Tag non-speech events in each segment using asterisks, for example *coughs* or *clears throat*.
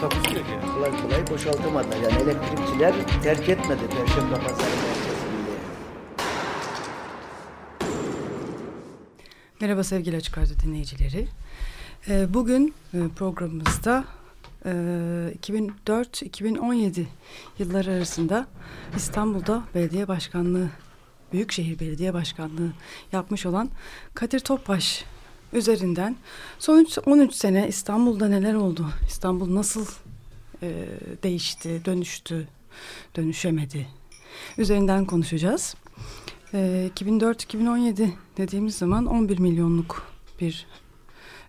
Takusu yok yani. kolay kolay boşaltamadılar. Yani elektrikçiler terk etmedi Perşembe Pazarı merkezini. Merhaba sevgili Açık Radyo dinleyicileri. Ee, Bugün e, programımızda e, 2004-2017 yılları arasında İstanbul'da belediye başkanlığı, Büyükşehir Belediye Başkanlığı yapmış olan Kadir Topbaş üzerinden son üç- 13 sene İstanbul'da neler oldu, İstanbul nasıl e, değişti, dönüştü, dönüşemedi üzerinden konuşacağız. Ee, 2004-2017 dediğimiz zaman 11 milyonluk bir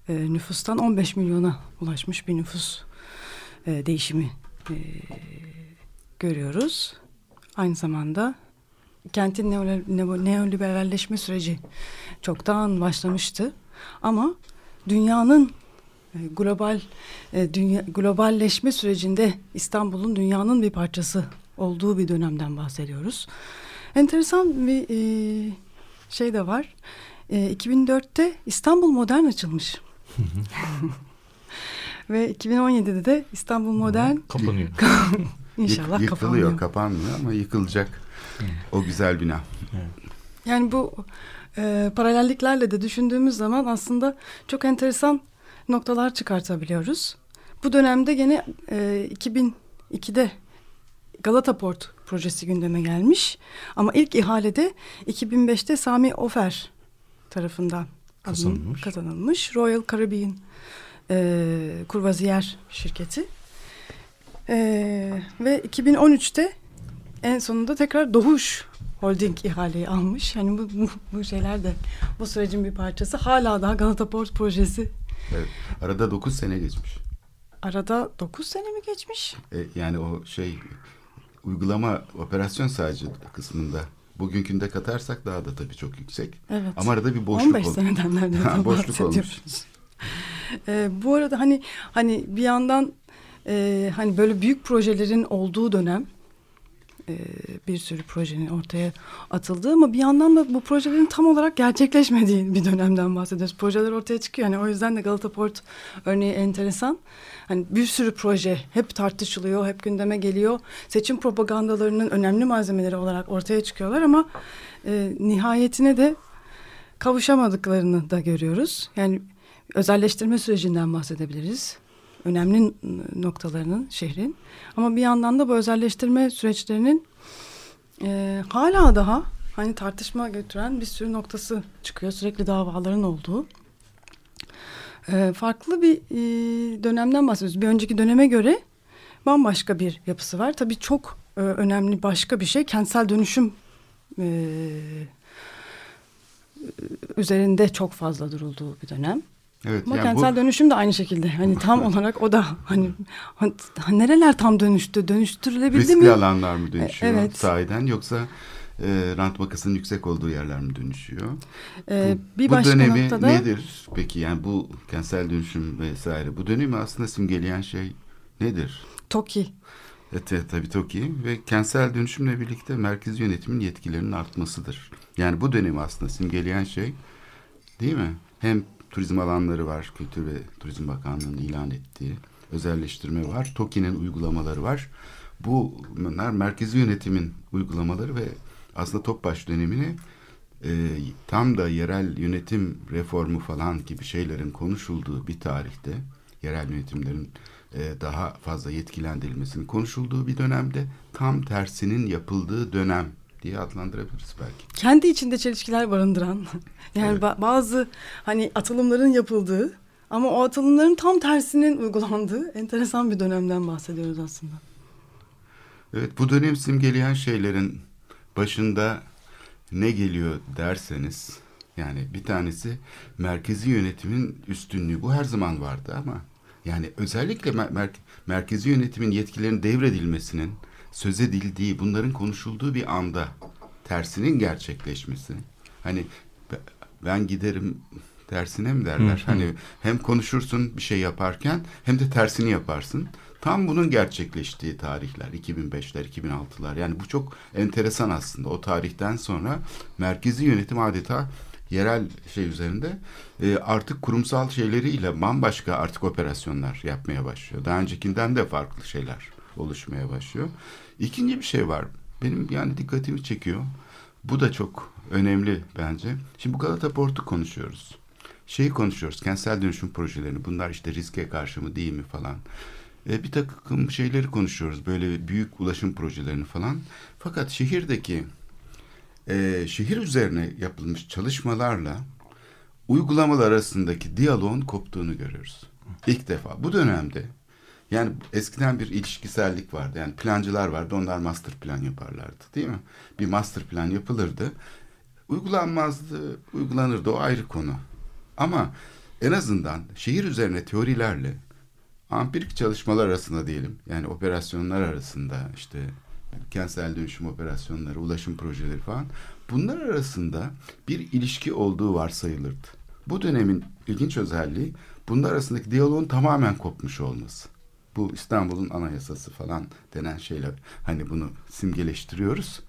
e, nüfustan 15 milyona ulaşmış bir nüfus e, değişimi e, görüyoruz. Aynı zamanda kentin neoliberalleşme süreci çoktan başlamıştı. Ama dünyanın e, global e, dünya, globalleşme sürecinde İstanbul'un dünyanın bir parçası olduğu bir dönemden bahsediyoruz. Enteresan bir e, şey de var. E, 2004'te İstanbul Modern açılmış. *laughs* Ve 2017'de de İstanbul Modern Kapanıyor. *laughs* inşallah Yık- kapanıyor. yıkılıyor, kapanmıyor ama yıkılacak o güzel bina. Yani bu e, paralelliklerle de düşündüğümüz zaman aslında çok enteresan noktalar çıkartabiliyoruz. Bu dönemde gene e, 2002'de Galata Port projesi gündeme gelmiş. Ama ilk ihalede 2005'te Sami Ofer tarafından Kazanılmış. kazanılmış. Royal Caribbean e, Kurvaziyer şirketi. E, ve 2013'te en sonunda tekrar Doğuş Holding ihaleyi almış. Yani bu, bu, bu şeyler de bu sürecin bir parçası. Hala daha Galata Port projesi Evet. Arada 9 sene geçmiş. arada 9 sene mi geçmiş? E, yani o şey uygulama operasyon sadece kısmında. Bugünkünde katarsak daha da tabii çok yüksek. Evet. Ama arada bir boşluk 15 oldu. seneden Ha, neredeyse boşluk bahsediyoruz. Ee, bu arada hani hani bir yandan e, hani böyle büyük projelerin olduğu dönem e, bir sürü projenin ortaya atıldığı ama bir yandan da bu projelerin tam olarak gerçekleşmediği bir dönemden bahsediyoruz. Projeler ortaya çıkıyor. Yani o yüzden de Galata Port örneği enteresan. Hani bir sürü proje hep tartışılıyor, hep gündeme geliyor. Seçim propagandalarının önemli malzemeleri olarak ortaya çıkıyorlar ama e, nihayetine de kavuşamadıklarını da görüyoruz. Yani özelleştirme sürecinden bahsedebiliriz. Önemli noktalarının şehrin. Ama bir yandan da bu özelleştirme süreçlerinin e, hala daha hani tartışma götüren bir sürü noktası çıkıyor. Sürekli davaların olduğu. E, farklı bir e, dönemden bahsediyoruz. Bir önceki döneme göre bambaşka bir yapısı var. Tabii çok e, önemli başka bir şey kentsel dönüşüm e, üzerinde çok fazla durulduğu bir dönem. Evet. Ama yani kentsel bu, dönüşüm de aynı şekilde. Hani tam olarak o da hani, hani nereler tam dönüştü? Dönüştürülebildi riskli mi? alanlar mı dönüşüyor E, evet. sahiden yoksa e, rant makasının yüksek olduğu yerler mi dönüşüyor? Ee, bu, bir bu başka dönemi noktada nedir peki yani bu kentsel dönüşüm vesaire bu dönemi aslında simgeleyen şey nedir? TOKİ. Evet, tabii TOKİ ve kentsel dönüşümle birlikte merkezi yönetimin yetkilerinin artmasıdır. Yani bu dönemi aslında simgeleyen şey değil mi? Hem turizm alanları var, Kültür ve Turizm Bakanlığı'nın ilan ettiği özelleştirme var, TOKİ'nin uygulamaları var. Bu bunlar merkezi yönetimin uygulamaları ve aslında Topbaş dönemini e, tam da yerel yönetim reformu falan gibi şeylerin konuşulduğu bir tarihte, yerel yönetimlerin e, daha fazla yetkilendirilmesinin konuşulduğu bir dönemde tam tersinin yapıldığı dönem diye adlandırabiliriz belki. Kendi içinde çelişkiler barındıran. *laughs* Yani Evet. ba- bazı hani atılımların yapıldığı ama o atılımların tam tersinin uygulandığı enteresan bir dönemden bahsediyoruz aslında. Evet bu dönem simgeleyen şeylerin başında ne geliyor derseniz yani bir tanesi merkezi yönetimin üstünlüğü bu her zaman vardı ama yani özellikle mer- mer- merkezi yönetimin yetkilerin devredilmesinin söz edildiği, bunların konuşulduğu bir anda tersinin gerçekleşmesi. Hani ben giderim tersine mi derler? Hı hı. Hani hem konuşursun bir şey yaparken hem de tersini yaparsın. Tam bunun gerçekleştiği tarihler 2005'ler 2006'lar yani bu çok enteresan aslında o tarihten sonra merkezi yönetim adeta yerel şey üzerinde e, artık kurumsal şeyleriyle bambaşka artık operasyonlar yapmaya başlıyor. Daha öncekinden de farklı şeyler oluşmaya başlıyor. İkinci bir şey var. Benim yani dikkatimi çekiyor. Bu da çok önemli bence. Şimdi bu Galata Port'u konuşuyoruz. Şeyi konuşuyoruz. Kentsel dönüşüm projelerini. Bunlar işte riske karşı mı değil mi falan. E, bir takım şeyleri konuşuyoruz. Böyle büyük ulaşım projelerini falan. Fakat şehirdeki e, şehir üzerine yapılmış çalışmalarla uygulamalar arasındaki diyaloğun koptuğunu görüyoruz. İlk defa bu dönemde yani eskiden bir ilişkisellik vardı. Yani plancılar vardı. Onlar master plan yaparlardı değil mi? Bir master plan yapılırdı. Uygulanmazdı, uygulanırdı. O ayrı konu. Ama en azından şehir üzerine teorilerle ampirik çalışmalar arasında diyelim. Yani operasyonlar arasında işte kentsel dönüşüm operasyonları, ulaşım projeleri falan bunlar arasında bir ilişki olduğu varsayılırdı. Bu dönemin ilginç özelliği bunlar arasındaki diyaloğun tamamen kopmuş olması. Bu İstanbul'un anayasası falan denen şeyler. Hani bunu simgeleştiriyoruz.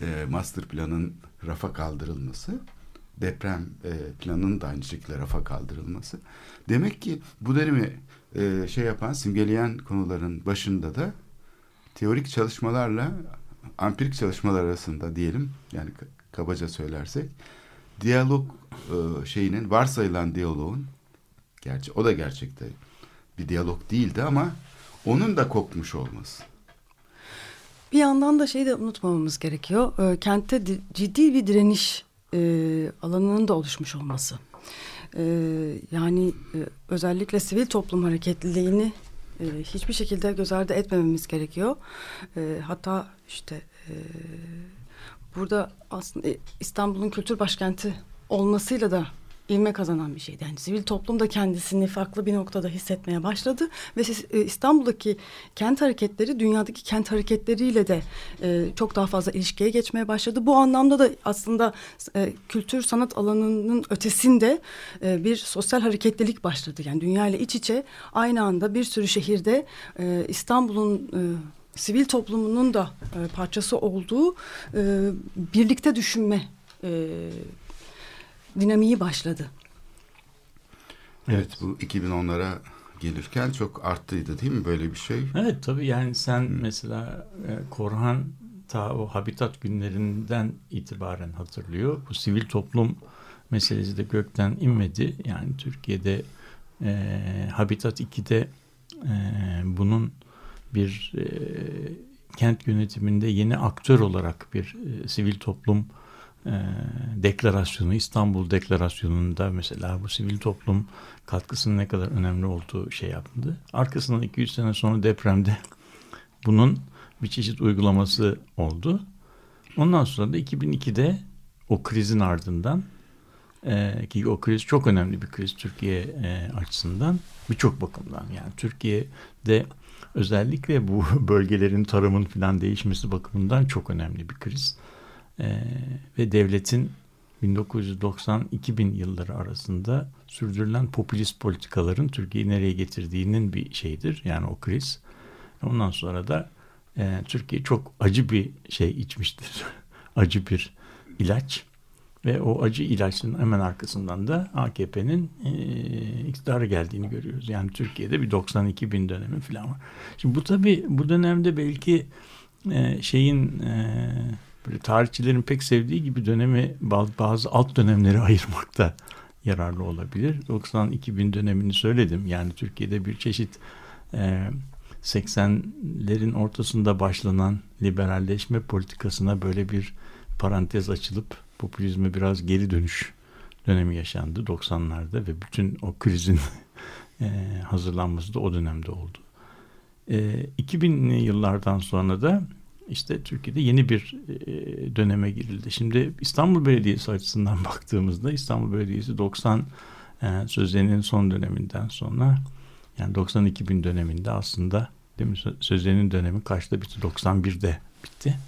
E, master planın rafa kaldırılması, deprem e, planının da aynı şekilde rafa kaldırılması. Demek ki bu dönemi e, şey yapan, simgeleyen konuların başında da teorik çalışmalarla ampirik çalışmalar arasında diyelim yani kabaca söylersek diyalog e, şeyinin varsayılan diyaloğun gerçi o da gerçekte bir diyalog değildi ama onun da kokmuş olması. Bir yandan da şeyi de unutmamamız gerekiyor. E, kentte ciddi bir direniş e, alanının da oluşmuş olması. E, yani e, özellikle sivil toplum hareketliliğini e, hiçbir şekilde göz ardı etmememiz gerekiyor. E, hatta işte e, burada aslında e, İstanbul'un kültür başkenti olmasıyla da ilme kazanan bir şeydi. Yani sivil toplum da kendisini farklı bir noktada hissetmeye başladı ve e, İstanbul'daki kent hareketleri dünyadaki kent hareketleriyle de e, çok daha fazla ilişkiye geçmeye başladı. Bu anlamda da aslında e, kültür sanat alanının ötesinde e, bir sosyal hareketlilik başladı. Yani dünya ile iç içe aynı anda bir sürü şehirde e, İstanbul'un e, sivil toplumunun da e, parçası olduğu e, birlikte düşünme e, dinamiği başladı. Evet bu 2010'lara gelirken çok arttıydı değil mi böyle bir şey? Evet tabii yani sen mesela e, Korhan ta o Habitat günlerinden itibaren hatırlıyor. Bu sivil toplum meselesi de gökten inmedi. Yani Türkiye'de e, Habitat 2'de e, bunun bir e, kent yönetiminde yeni aktör olarak bir e, sivil toplum e, deklarasyonu İstanbul Deklarasyonu'nda mesela bu sivil toplum katkısının ne kadar önemli olduğu şey yapıldı. Arkasından 200 sene sonra depremde bunun bir çeşit uygulaması oldu. Ondan sonra da 2002'de o krizin ardından e, ki o kriz çok önemli bir kriz Türkiye e, açısından birçok bakımdan yani Türkiye'de özellikle bu *laughs* bölgelerin tarımın filan değişmesi bakımından çok önemli bir kriz e, ve devletin 1990-2000 yılları arasında sürdürülen popülist politikaların Türkiye'yi nereye getirdiğinin bir şeyidir. Yani o kriz. Ondan sonra da e, Türkiye çok acı bir şey içmiştir. *laughs* acı bir ilaç. Ve o acı ilaçın hemen arkasından da AKP'nin e, iktidara geldiğini görüyoruz. Yani Türkiye'de bir 92 bin dönemi falan var. Şimdi bu tabii bu dönemde belki e, şeyin e, böyle tarihçilerin pek sevdiği gibi dönemi bazı alt dönemleri ayırmakta yararlı olabilir. 90-2000 dönemini söyledim. Yani Türkiye'de bir çeşit e, 80'lerin ortasında başlanan liberalleşme politikasına böyle bir parantez açılıp popülizme biraz geri dönüş dönemi yaşandı 90'larda ve bütün o krizin *laughs* e, hazırlanması da o dönemde oldu. E, 2000'li yıllardan sonra da işte Türkiye'de yeni bir e, döneme girildi. Şimdi İstanbul Belediyesi açısından *laughs* baktığımızda İstanbul Belediyesi 90 e, sözlerinin son döneminden sonra yani 92 bin döneminde aslında Demin Söze'nin dönemi kaçta bitti? 91'de bitti.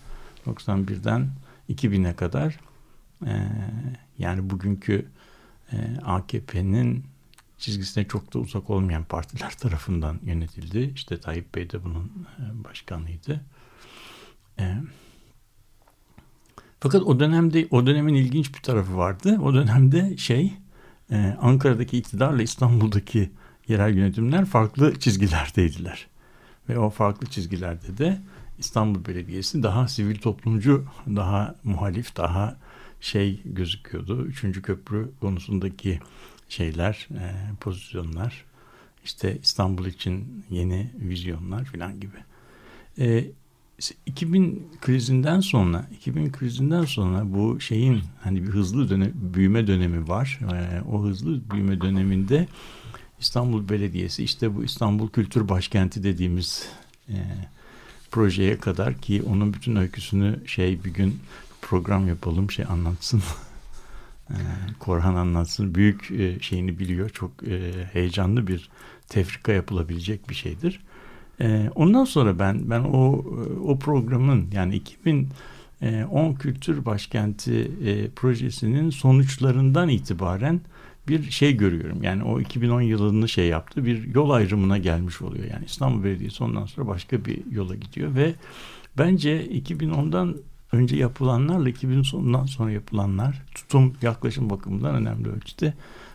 91'den 2000'e kadar e, yani bugünkü e, AKP'nin çizgisine çok da uzak olmayan partiler tarafından yönetildi. İşte Tayyip Bey de bunun e, başkanıydı. E, fakat o dönemde o dönemin ilginç bir tarafı vardı. O dönemde şey e, Ankara'daki iktidarla İstanbul'daki yerel yönetimler farklı çizgilerdeydiler. Ve o farklı çizgilerde de İstanbul Belediyesi daha sivil toplumcu, daha muhalif, daha şey gözüküyordu. Üçüncü köprü konusundaki şeyler, e, pozisyonlar, işte İstanbul için yeni vizyonlar falan gibi. E, 2000 krizinden sonra 2000 krizinden sonra bu şeyin hani bir hızlı dönem, büyüme dönemi var. E, o hızlı büyüme döneminde İstanbul Belediyesi işte bu İstanbul Kültür Başkenti dediğimiz e, projeye kadar ki onun bütün öyküsünü şey bir gün program yapalım şey anlatsın. *laughs* e, Korhan anlatsın. Büyük e, şeyini biliyor. Çok e, heyecanlı bir tefrika yapılabilecek bir şeydir. E, ondan sonra ben ben o o programın yani 2010 e, Kültür Başkenti e, projesinin sonuçlarından itibaren bir şey görüyorum. Yani o 2010 yılını şey yaptı. Bir yol ayrımına gelmiş oluyor. Yani İstanbul Belediyesi ondan sonra başka bir yola gidiyor ve bence 2010'dan önce yapılanlarla 2000 sonundan sonra yapılanlar tutum yaklaşım bakımından önemli ölçüde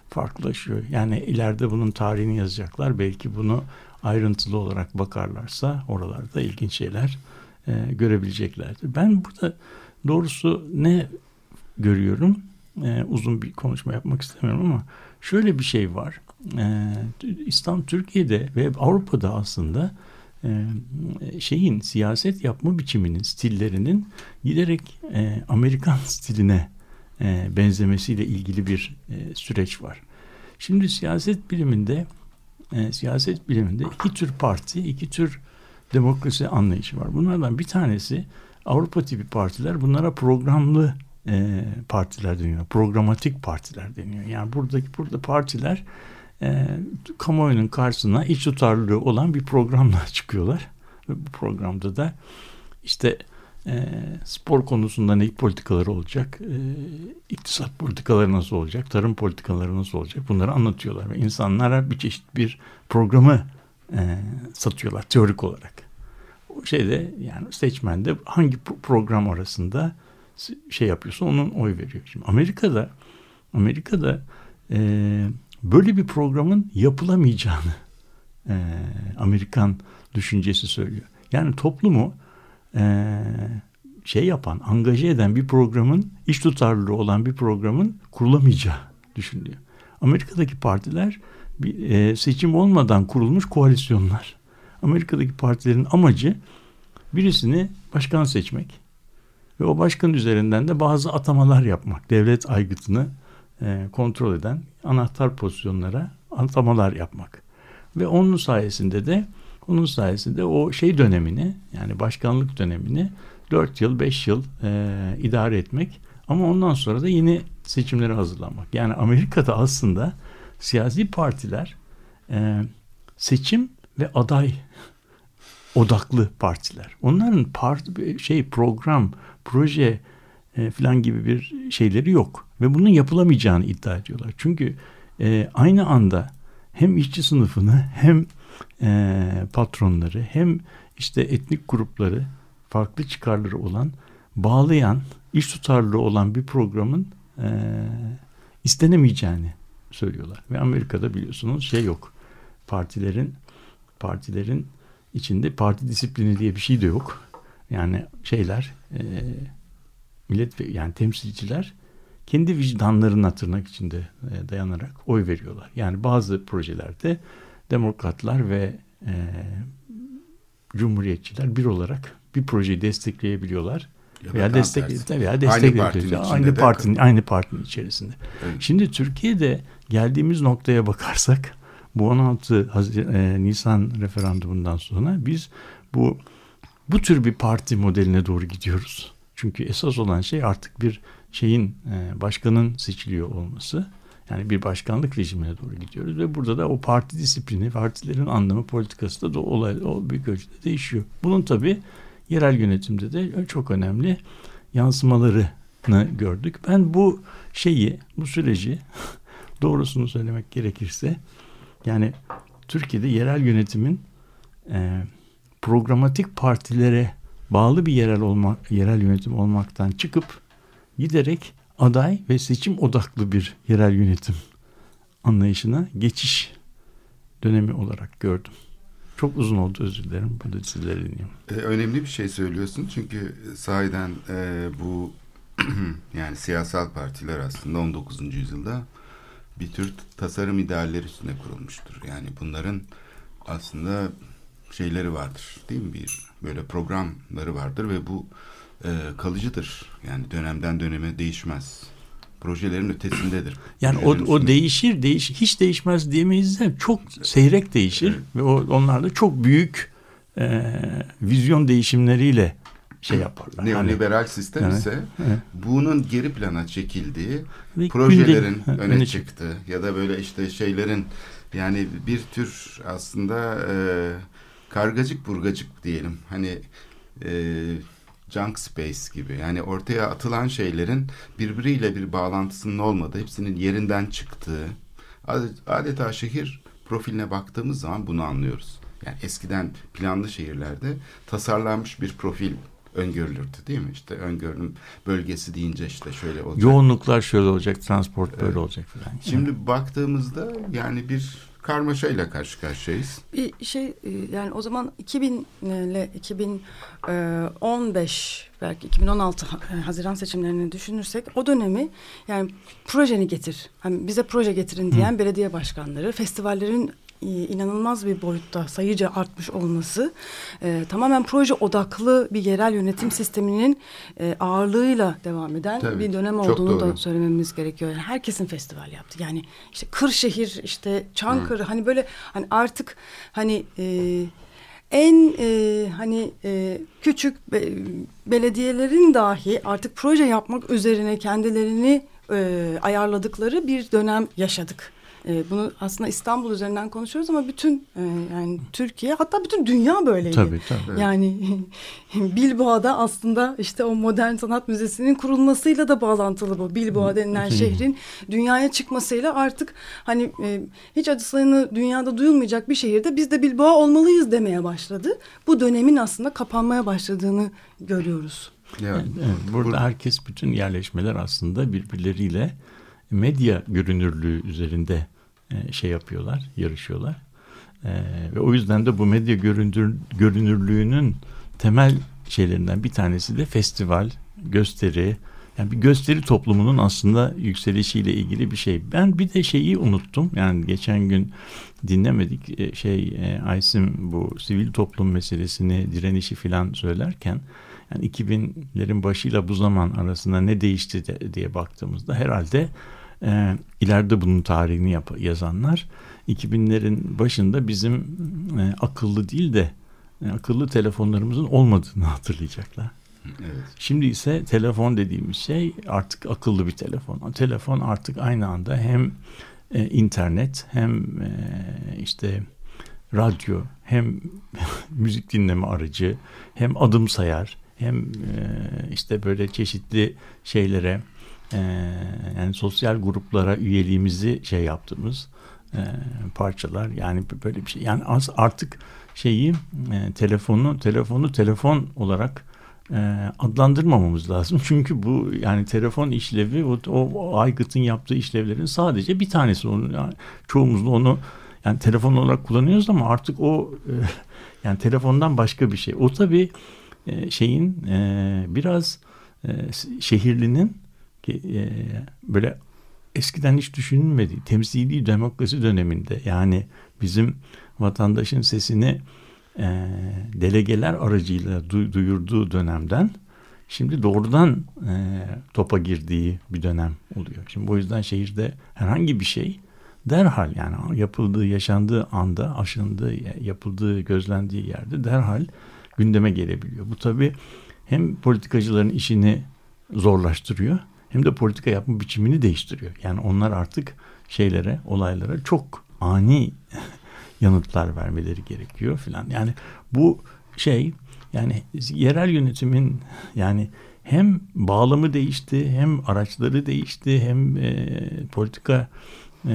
farklılaşıyor. Yani ileride bunun tarihini yazacaklar. Belki bunu ayrıntılı olarak bakarlarsa oralarda ilginç şeyler e, görebileceklerdir. Ben burada doğrusu ne görüyorum? E, uzun bir konuşma yapmak istemiyorum ama şöyle bir şey var. E, İslam Türkiye'de ve Avrupa'da aslında şeyin siyaset yapma biçiminin stillerinin giderek e, Amerikan *laughs* stiline e, benzemesiyle ilgili bir e, süreç var. Şimdi siyaset biliminde e, siyaset biliminde iki tür parti, iki tür demokrasi anlayışı var. Bunlardan bir tanesi Avrupa tipi partiler. Bunlara programlı e, partiler deniyor. Programatik partiler deniyor. Yani buradaki burada partiler e, kamuoyunun karşısına iç tutarlılığı olan bir programla *laughs* çıkıyorlar. Ve bu programda da işte e, spor konusunda ne politikaları olacak, e, iktisat politikaları nasıl olacak, tarım politikaları nasıl olacak bunları anlatıyorlar. Ve insanlara bir çeşit bir programı e, satıyorlar teorik olarak. O şeyde yani seçmen de hangi program arasında şey yapıyorsa onun oy veriyor. Şimdi Amerika'da Amerika'da e, böyle bir programın yapılamayacağını e, Amerikan düşüncesi söylüyor. Yani toplumu e, şey yapan, angaje eden bir programın, iş tutarlılığı olan bir programın kurulamayacağı düşünülüyor. Amerika'daki partiler bir, e, seçim olmadan kurulmuş koalisyonlar. Amerika'daki partilerin amacı birisini başkan seçmek ve o başkan üzerinden de bazı atamalar yapmak. Devlet aygıtını e, kontrol eden anahtar pozisyonlara atamalar yapmak. Ve onun sayesinde de onun sayesinde o şey dönemini yani başkanlık dönemini 4 yıl 5 yıl e, idare etmek ama ondan sonra da yeni seçimlere hazırlanmak. Yani Amerika'da aslında siyasi partiler e, seçim ve aday odaklı partiler. Onların part, şey program, proje e, falan gibi bir şeyleri yok ve bunun yapılamayacağını iddia ediyorlar. Çünkü e, aynı anda hem işçi sınıfını hem e, patronları hem işte etnik grupları farklı çıkarları olan bağlayan iş tutarlı olan bir programın e, istenemeyeceğini söylüyorlar. Ve Amerika'da biliyorsunuz şey yok. Partilerin partilerin içinde parti disiplini diye bir şey de yok. Yani şeyler e, millet yani temsilciler kendi vicdanlarına tırnak içinde e, dayanarak oy veriyorlar. Yani bazı projelerde demokratlar ve e, cumhuriyetçiler bir olarak bir projeyi destekleyebiliyorlar. Ya veya destek veya destekleyebiliyorlar. Aynı partinin aynı partinin içerisinde. Evet. Şimdi Türkiye'de geldiğimiz noktaya bakarsak bu 16 Haziran, e, Nisan referandumundan sonra biz bu bu tür bir parti modeline doğru gidiyoruz. Çünkü esas olan şey artık bir şeyin e, başkanın seçiliyor olması. Yani bir başkanlık rejimine doğru gidiyoruz ve burada da o parti disiplini, partilerin anlamı, politikası da, da olay, o büyük ölçüde değişiyor. Bunun tabii yerel yönetimde de çok önemli yansımalarını gördük. Ben bu şeyi, bu süreci *laughs* doğrusunu söylemek gerekirse yani Türkiye'de yerel yönetimin e, programatik partilere bağlı bir yerel olma, yerel yönetim olmaktan çıkıp giderek aday ve seçim odaklı bir yerel yönetim anlayışına geçiş dönemi olarak gördüm. Çok uzun oldu özür dilerim. Burada sizleri dinliyorum. E, önemli bir şey söylüyorsun çünkü sahiden e, bu *clears throat* yani siyasal partiler aslında 19. yüzyılda bir tür tasarım idealleri üstüne kurulmuştur. Yani bunların aslında şeyleri vardır değil mi? Bir böyle programları vardır ve bu e, kalıcıdır. Yani dönemden döneme değişmez. Projelerin ötesindedir. *clears throat* Yani o, o değişir, değiş, hiç değişmez diyemeyiz de çok seyrek değişir evet. ve o, onlar da çok büyük e, vizyon değişimleriyle şey yaparlar. Neoliberal hani, sistem evet, ise evet. bunun geri plana çekildiği Ve projelerin günde, öne, öne çıktı ya da böyle işte şeylerin yani bir tür aslında e, kargacık burgacık diyelim hani e, junk space gibi yani ortaya atılan şeylerin birbiriyle bir bağlantısının olmadığı hepsinin yerinden çıktığı adeta şehir profiline baktığımız zaman bunu anlıyoruz. Yani eskiden planlı şehirlerde tasarlanmış bir profil öngörülürdü değil mi? İşte öngörüm bölgesi deyince işte şöyle olacak. Yoğunluklar şöyle olacak, transport böyle evet. olacak falan. Şimdi yani. baktığımızda yani bir karmaşayla karşı karşıyayız. Bir şey e, yani o zaman 2000 ile 2015 e, belki 2016 e, Haziran seçimlerini düşünürsek o dönemi yani projeni getir. Hani bize proje getirin diyen Hı. belediye başkanları, festivallerin inanılmaz bir boyutta sayıca artmış olması e, tamamen proje odaklı bir yerel yönetim sisteminin e, ağırlığıyla devam eden Tabii, bir dönem olduğunu da söylememiz gerekiyor. Yani herkesin festival yaptı. Yani işte Kırşehir, işte Çankırı Hı. hani böyle hani artık hani e, en e, hani e, küçük be, belediyelerin dahi artık proje yapmak üzerine kendilerini e, ayarladıkları bir dönem yaşadık. E, bunu aslında İstanbul üzerinden konuşuyoruz ama bütün e, yani Türkiye hatta bütün dünya böyleydi. Tabii tabii. Yani *laughs* Bilbao'da aslında işte o modern sanat müzesinin kurulmasıyla da bağlantılı bu. Bilbao denilen şehrin dünyaya çıkmasıyla artık hani e, hiç adı sayını dünyada duyulmayacak bir şehirde biz de Bilbao olmalıyız demeye başladı. Bu dönemin aslında kapanmaya başladığını görüyoruz. Evet. evet, burada herkes bütün yerleşmeler aslında birbirleriyle medya görünürlüğü üzerinde şey yapıyorlar, yarışıyorlar. E, ve o yüzden de bu medya görünür, görünürlüğünün temel şeylerinden bir tanesi de festival, gösteri. Yani bir gösteri toplumunun aslında yükselişiyle ilgili bir şey. Ben bir de şeyi unuttum. Yani geçen gün dinlemedik. E, şey Aysim bu sivil toplum meselesini, direnişi filan söylerken yani 2000'lerin başıyla bu zaman arasında ne değişti de, diye baktığımızda herhalde e, ileride bunun tarihini yap yazanlar 2000'lerin başında bizim e, akıllı değil de e, akıllı telefonlarımızın olmadığını *laughs* hatırlayacaklar. Evet. Şimdi ise telefon dediğimiz şey artık akıllı bir telefon. O telefon artık aynı anda hem e, internet hem e, işte radyo hem *laughs* müzik dinleme aracı hem adım sayar hem e, işte böyle çeşitli şeylere e, yani sosyal gruplara üyeliğimizi şey yaptığımız e, parçalar. Yani böyle bir şey. Yani az artık şeyi e, telefonu telefonu telefon olarak e, adlandırmamamız lazım. *laughs* Çünkü bu yani telefon işlevi o, o aygıtın yaptığı işlevlerin sadece bir tanesi. Onu yani çoğumuz da onu yani telefon olarak kullanıyoruz ama artık o e, *laughs* yani telefondan başka bir şey. O tabi e, şeyin e, biraz e, şehirlinin e, böyle eskiden hiç düşünülmedi. Temsili demokrasi döneminde yani bizim vatandaşın sesini e, delegeler aracıyla du, duyurduğu dönemden şimdi doğrudan e, topa girdiği bir dönem oluyor. Şimdi bu yüzden şehirde herhangi bir şey derhal yani yapıldığı, yaşandığı anda, aşındığı, yapıldığı, gözlendiği yerde derhal gündeme gelebiliyor. Bu tabii hem politikacıların işini zorlaştırıyor hem de politika yapma biçimini değiştiriyor. Yani onlar artık şeylere, olaylara çok ani *laughs* yanıtlar vermeleri gerekiyor filan. Yani bu şey yani yerel yönetimin yani hem bağlamı değişti hem araçları değişti hem e, politika e,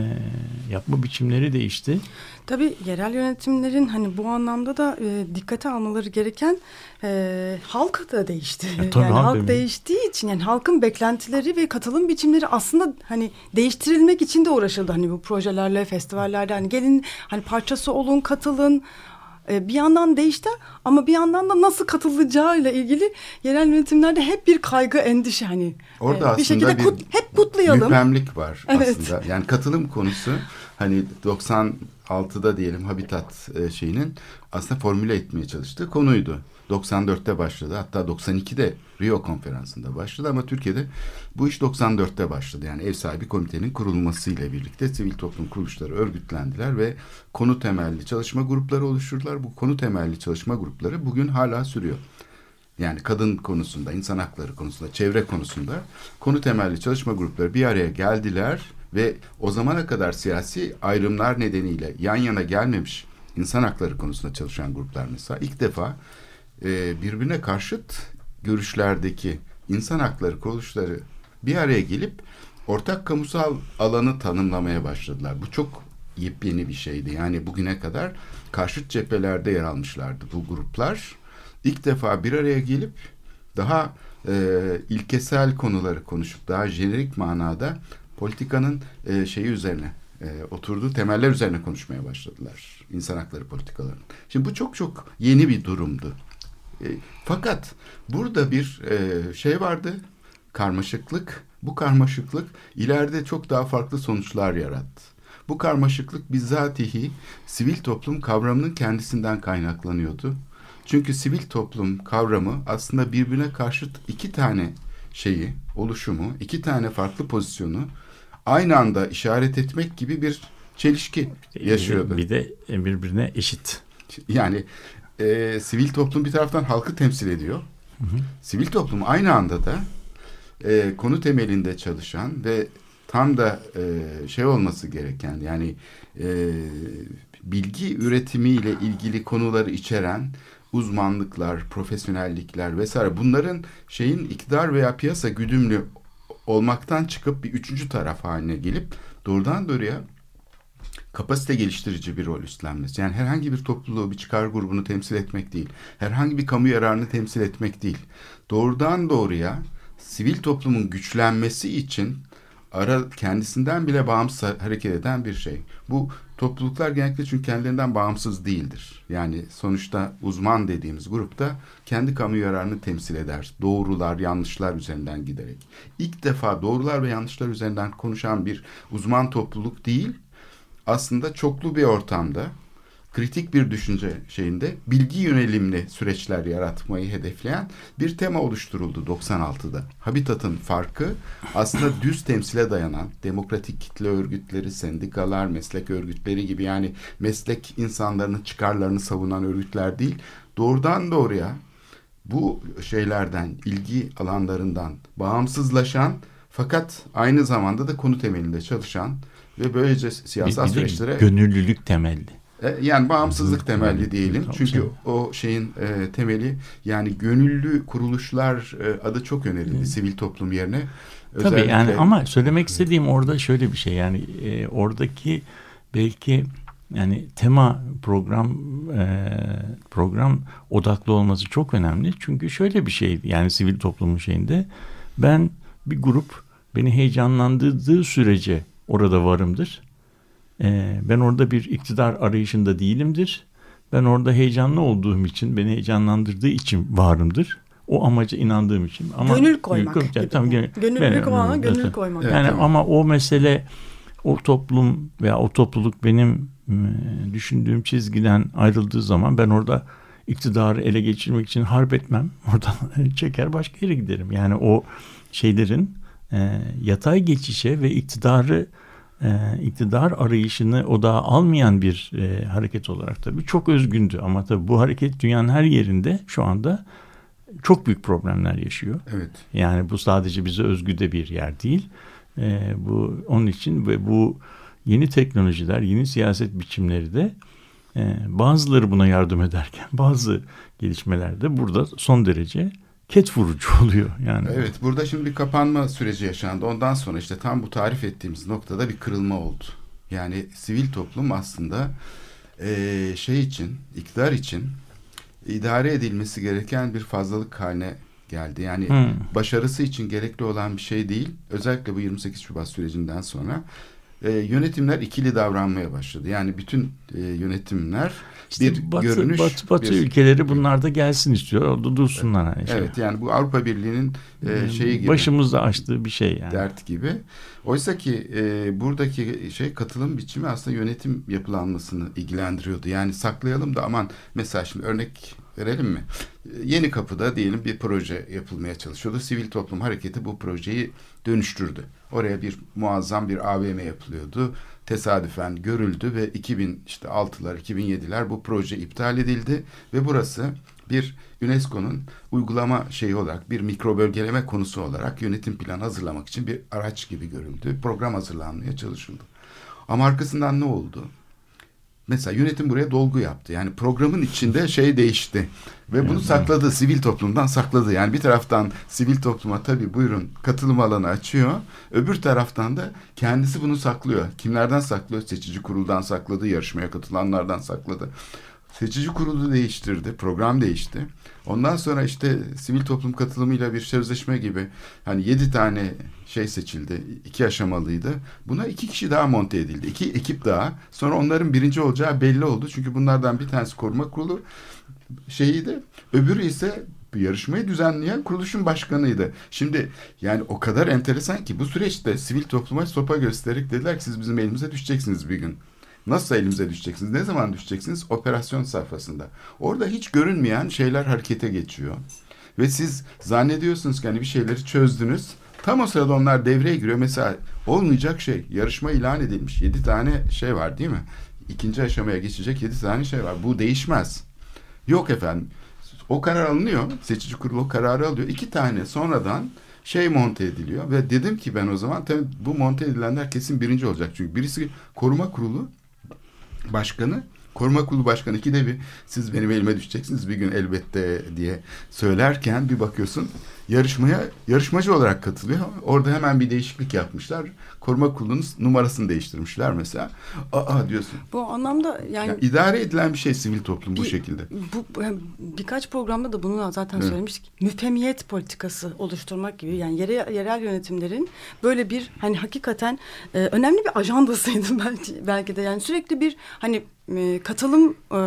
yapma biçimleri değişti. Tabii yerel yönetimlerin hani bu anlamda da e, dikkate almaları gereken e, halk da değişti. E, tabii yani halk demin. değiştiği için yani halkın beklentileri ve katılım biçimleri aslında hani değiştirilmek için de uğraşıldı. Hani bu projelerle, festivallerle hani gelin hani parçası olun, katılın. E, bir yandan değişti ama bir yandan da nasıl katılacağıyla ilgili yerel yönetimlerde hep bir kaygı, endişe hani. Orada e, bir şekilde bir kut- hep kutlayalım. Müphemlik var Evet. aslında. Yani katılım konusu hani 96'da diyelim Habitat e, şeyinin aslında formüle etmeye çalıştığı konuydu. 94'te başladı. Hatta 92'de Rio konferansında başladı ama Türkiye'de bu iş 94'te başladı. Yani ev sahibi komitenin kurulmasıyla birlikte sivil toplum kuruluşları örgütlendiler ve konu temelli çalışma grupları oluşturdular. Bu konu temelli çalışma grupları bugün hala sürüyor. Yani kadın konusunda, insan hakları konusunda, çevre konusunda konu temelli çalışma grupları bir araya geldiler ve o zamana kadar siyasi ayrımlar nedeniyle yan yana gelmemiş insan hakları konusunda çalışan gruplar mesela ilk defa e, birbirine karşıt görüşlerdeki insan hakları kuruluşları bir araya gelip ortak kamusal alanı tanımlamaya başladılar. Bu çok yepyeni bir şeydi. Yani bugüne kadar karşıt cephelerde yer almışlardı bu gruplar. İlk defa bir araya gelip daha e, ilkesel konuları konuşup daha jenerik manada politikanın e, şeyi üzerine e, oturduğu temeller üzerine konuşmaya başladılar. İnsan hakları politikalarının. Şimdi bu çok çok yeni bir durumdu. E, fakat burada bir e, şey vardı, karmaşıklık. Bu karmaşıklık ileride çok daha farklı sonuçlar yarattı. Bu karmaşıklık bizzatihi sivil toplum kavramının kendisinden kaynaklanıyordu. Çünkü sivil toplum kavramı aslında birbirine karşıt iki tane şeyi, oluşumu, iki tane farklı pozisyonu aynı anda işaret etmek gibi bir çelişki yaşıyordu. Bir de birbirine eşit. Yani e, sivil toplum bir taraftan halkı temsil ediyor. Sivil toplum aynı anda da e, konu temelinde çalışan ve tam da e, şey olması gereken yani e, bilgi üretimiyle ilgili konuları içeren uzmanlıklar, profesyonellikler vesaire bunların şeyin iktidar veya piyasa güdümlü olmaktan çıkıp bir üçüncü taraf haline gelip doğrudan doğruya kapasite geliştirici bir rol üstlenmesi. Yani herhangi bir topluluğu, bir çıkar grubunu temsil etmek değil. Herhangi bir kamu yararını temsil etmek değil. Doğrudan doğruya sivil toplumun güçlenmesi için ara kendisinden bile bağımsız hareket eden bir şey. Bu topluluklar genellikle çünkü kendilerinden bağımsız değildir. Yani sonuçta uzman dediğimiz grupta kendi kamu yararını temsil eder. Doğrular, yanlışlar üzerinden giderek. İlk defa doğrular ve yanlışlar üzerinden konuşan bir uzman topluluk değil, aslında çoklu bir ortamda kritik bir düşünce şeyinde bilgi yönelimli süreçler yaratmayı hedefleyen bir tema oluşturuldu 96'da. Habitat'ın farkı aslında *coughs* düz temsile dayanan demokratik kitle örgütleri, sendikalar, meslek örgütleri gibi yani meslek insanlarının çıkarlarını savunan örgütler değil, doğrudan doğruya bu şeylerden, ilgi alanlarından bağımsızlaşan fakat aynı zamanda da konu temelinde çalışan ve böylece siyasal bir, bir süreçlere gönüllülük temelli. e, Yani bağımsızlık temelli diyelim. Çünkü o şeyin e, temeli yani gönüllü kuruluşlar e, adı çok önerildi sivil toplum yerine. Tabii yani ama söylemek istediğim orada şöyle bir şey yani e, oradaki belki yani tema program e, program odaklı olması çok önemli. Çünkü şöyle bir şey yani sivil toplumun şeyinde ben bir grup beni heyecanlandırdığı sürece orada varımdır. E, ben orada bir iktidar arayışında değilimdir. Ben orada heyecanlı olduğum için, beni heyecanlandırdığı için varımdır. O amaca inandığım için. Ama Gönül koymak Yok, gibi. Tamam, gönül, Gönüllülük benim- olana evet, gönül evet. koymak. Evet, Yani tamam. ama o mesele o toplum veya o topluluk benim e, düşündüğüm çizgiden ayrıldığı zaman ben orada iktidarı ele geçirmek için harp etmem. *laughs* Oradan çeker başka yere giderim. Yani o şeylerin e, yatay geçişe ve iktidarı e, iktidar arayışını odağa almayan bir e, hareket olarak tabii çok özgündü. Ama tabii bu hareket dünyanın her yerinde şu anda çok büyük problemler yaşıyor. Evet. Yani bu sadece bize özgü de bir yer değil. E, bu onun için ve bu yeni teknolojiler, yeni siyaset biçimleri de e, bazıları buna yardım ederken *laughs* bazı gelişmelerde burada son derece ket vurucu *laughs* oluyor. Yani Evet burada şimdi bir kapanma süreci yaşandı. Ondan sonra işte tam bu tarif ettiğimiz noktada bir kırılma oldu. Yani sivil toplum aslında eee, şey için, iktidar için idare edilmesi gereken bir fazlalık haline geldi. Yani Hmm. başarısı için gerekli olan bir şey değil. Özellikle bu 28 Şubat sürecinden sonra e, yönetimler ikili davranmaya başladı. Yani bütün e, yönetimler İşte bir batı, görünüş, batı, batı bir- ülkeleri bunlar da gelsin istiyor. Orada dursunlar. Hani şey. Evet yani bu Avrupa Birliği'nin e, şeyi gibi. Başımızda açtığı bir şey yani. dert gibi. Oysa ki e, buradaki şey katılım biçimi aslında yönetim yapılanmasını ilgilendiriyordu. Yani saklayalım da aman mesela şimdi örnek verelim mi? E, Yeni kapıda diyelim bir proje yapılmaya çalışıyordu. Sivil toplum hareketi bu projeyi dönüştürdü. Oraya bir muazzam bir AVM yapılıyordu. Tesadüfen görüldü ve 2000 işte 6'lar 2007'ler bu proje iptal edildi ve burası bir UNESCO'nun uygulama şeyi olarak bir mikro bölgeleme konusu olarak yönetim planı hazırlamak için bir araç gibi görüldü. Program hazırlanmaya çalışıldı. Ama arkasından ne oldu? Mesela yönetim buraya dolgu yaptı. Yani programın içinde şey değişti. Ve bunu sakladı. Sivil toplumdan sakladı. Yani bir taraftan sivil topluma tabii buyurun katılım alanı açıyor. Öbür taraftan da kendisi bunu saklıyor. Kimlerden saklıyor? Seçici kuruldan sakladı. Yarışmaya katılanlardan sakladı. Seçici kurulu değiştirdi. Program değişti. Ondan sonra işte sivil toplum katılımıyla bir sözleşme gibi hani yedi tane şey seçildi. iki aşamalıydı. Buna iki kişi daha monte edildi. İki ekip daha. Sonra onların birinci olacağı belli oldu. Çünkü bunlardan bir tanesi koruma kurulu şeyiydi. Öbürü ise yarışmayı düzenleyen kuruluşun başkanıydı. Şimdi yani o kadar enteresan ki bu süreçte sivil topluma sopa göstererek dediler ki siz bizim elimize düşeceksiniz bir gün. Nasıl elimize düşeceksiniz? Ne zaman düşeceksiniz? Operasyon safhasında. Orada hiç görünmeyen şeyler harekete geçiyor. Ve siz zannediyorsunuz ki hani bir şeyleri çözdünüz. Tam o sırada onlar devreye giriyor. Mesela olmayacak şey. Yarışma ilan edilmiş. Yedi tane şey var değil mi? İkinci aşamaya geçecek yedi tane şey var. Bu değişmez. Yok efendim. O karar alınıyor. Seçici kurulu o kararı alıyor. İki tane sonradan şey monte ediliyor. Ve dedim ki ben o zaman tabii bu monte edilenler kesin birinci olacak. Çünkü birisi koruma kurulu başkanı koruma kurulu başkanı ikide bir siz benim elime düşeceksiniz bir gün elbette diye söylerken bir bakıyorsun yarışmaya yarışmacı olarak katılıyor. Orada hemen bir değişiklik yapmışlar. Koruma kurulunun numarasını değiştirmişler mesela. Aa diyorsun. Bu anlamda yani Ya idare edilen bir şey sivil toplum bu Bir- şekilde. bu, bu- yani birkaç programda da bunu zaten Evet. söylemiştik. Müfemiyet politikası oluşturmak gibi yani yere, yerel yönetimlerin böyle bir hani hakikaten e, önemli bir ajandasıydı *laughs* belki belki de yani sürekli bir hani e, katılım e,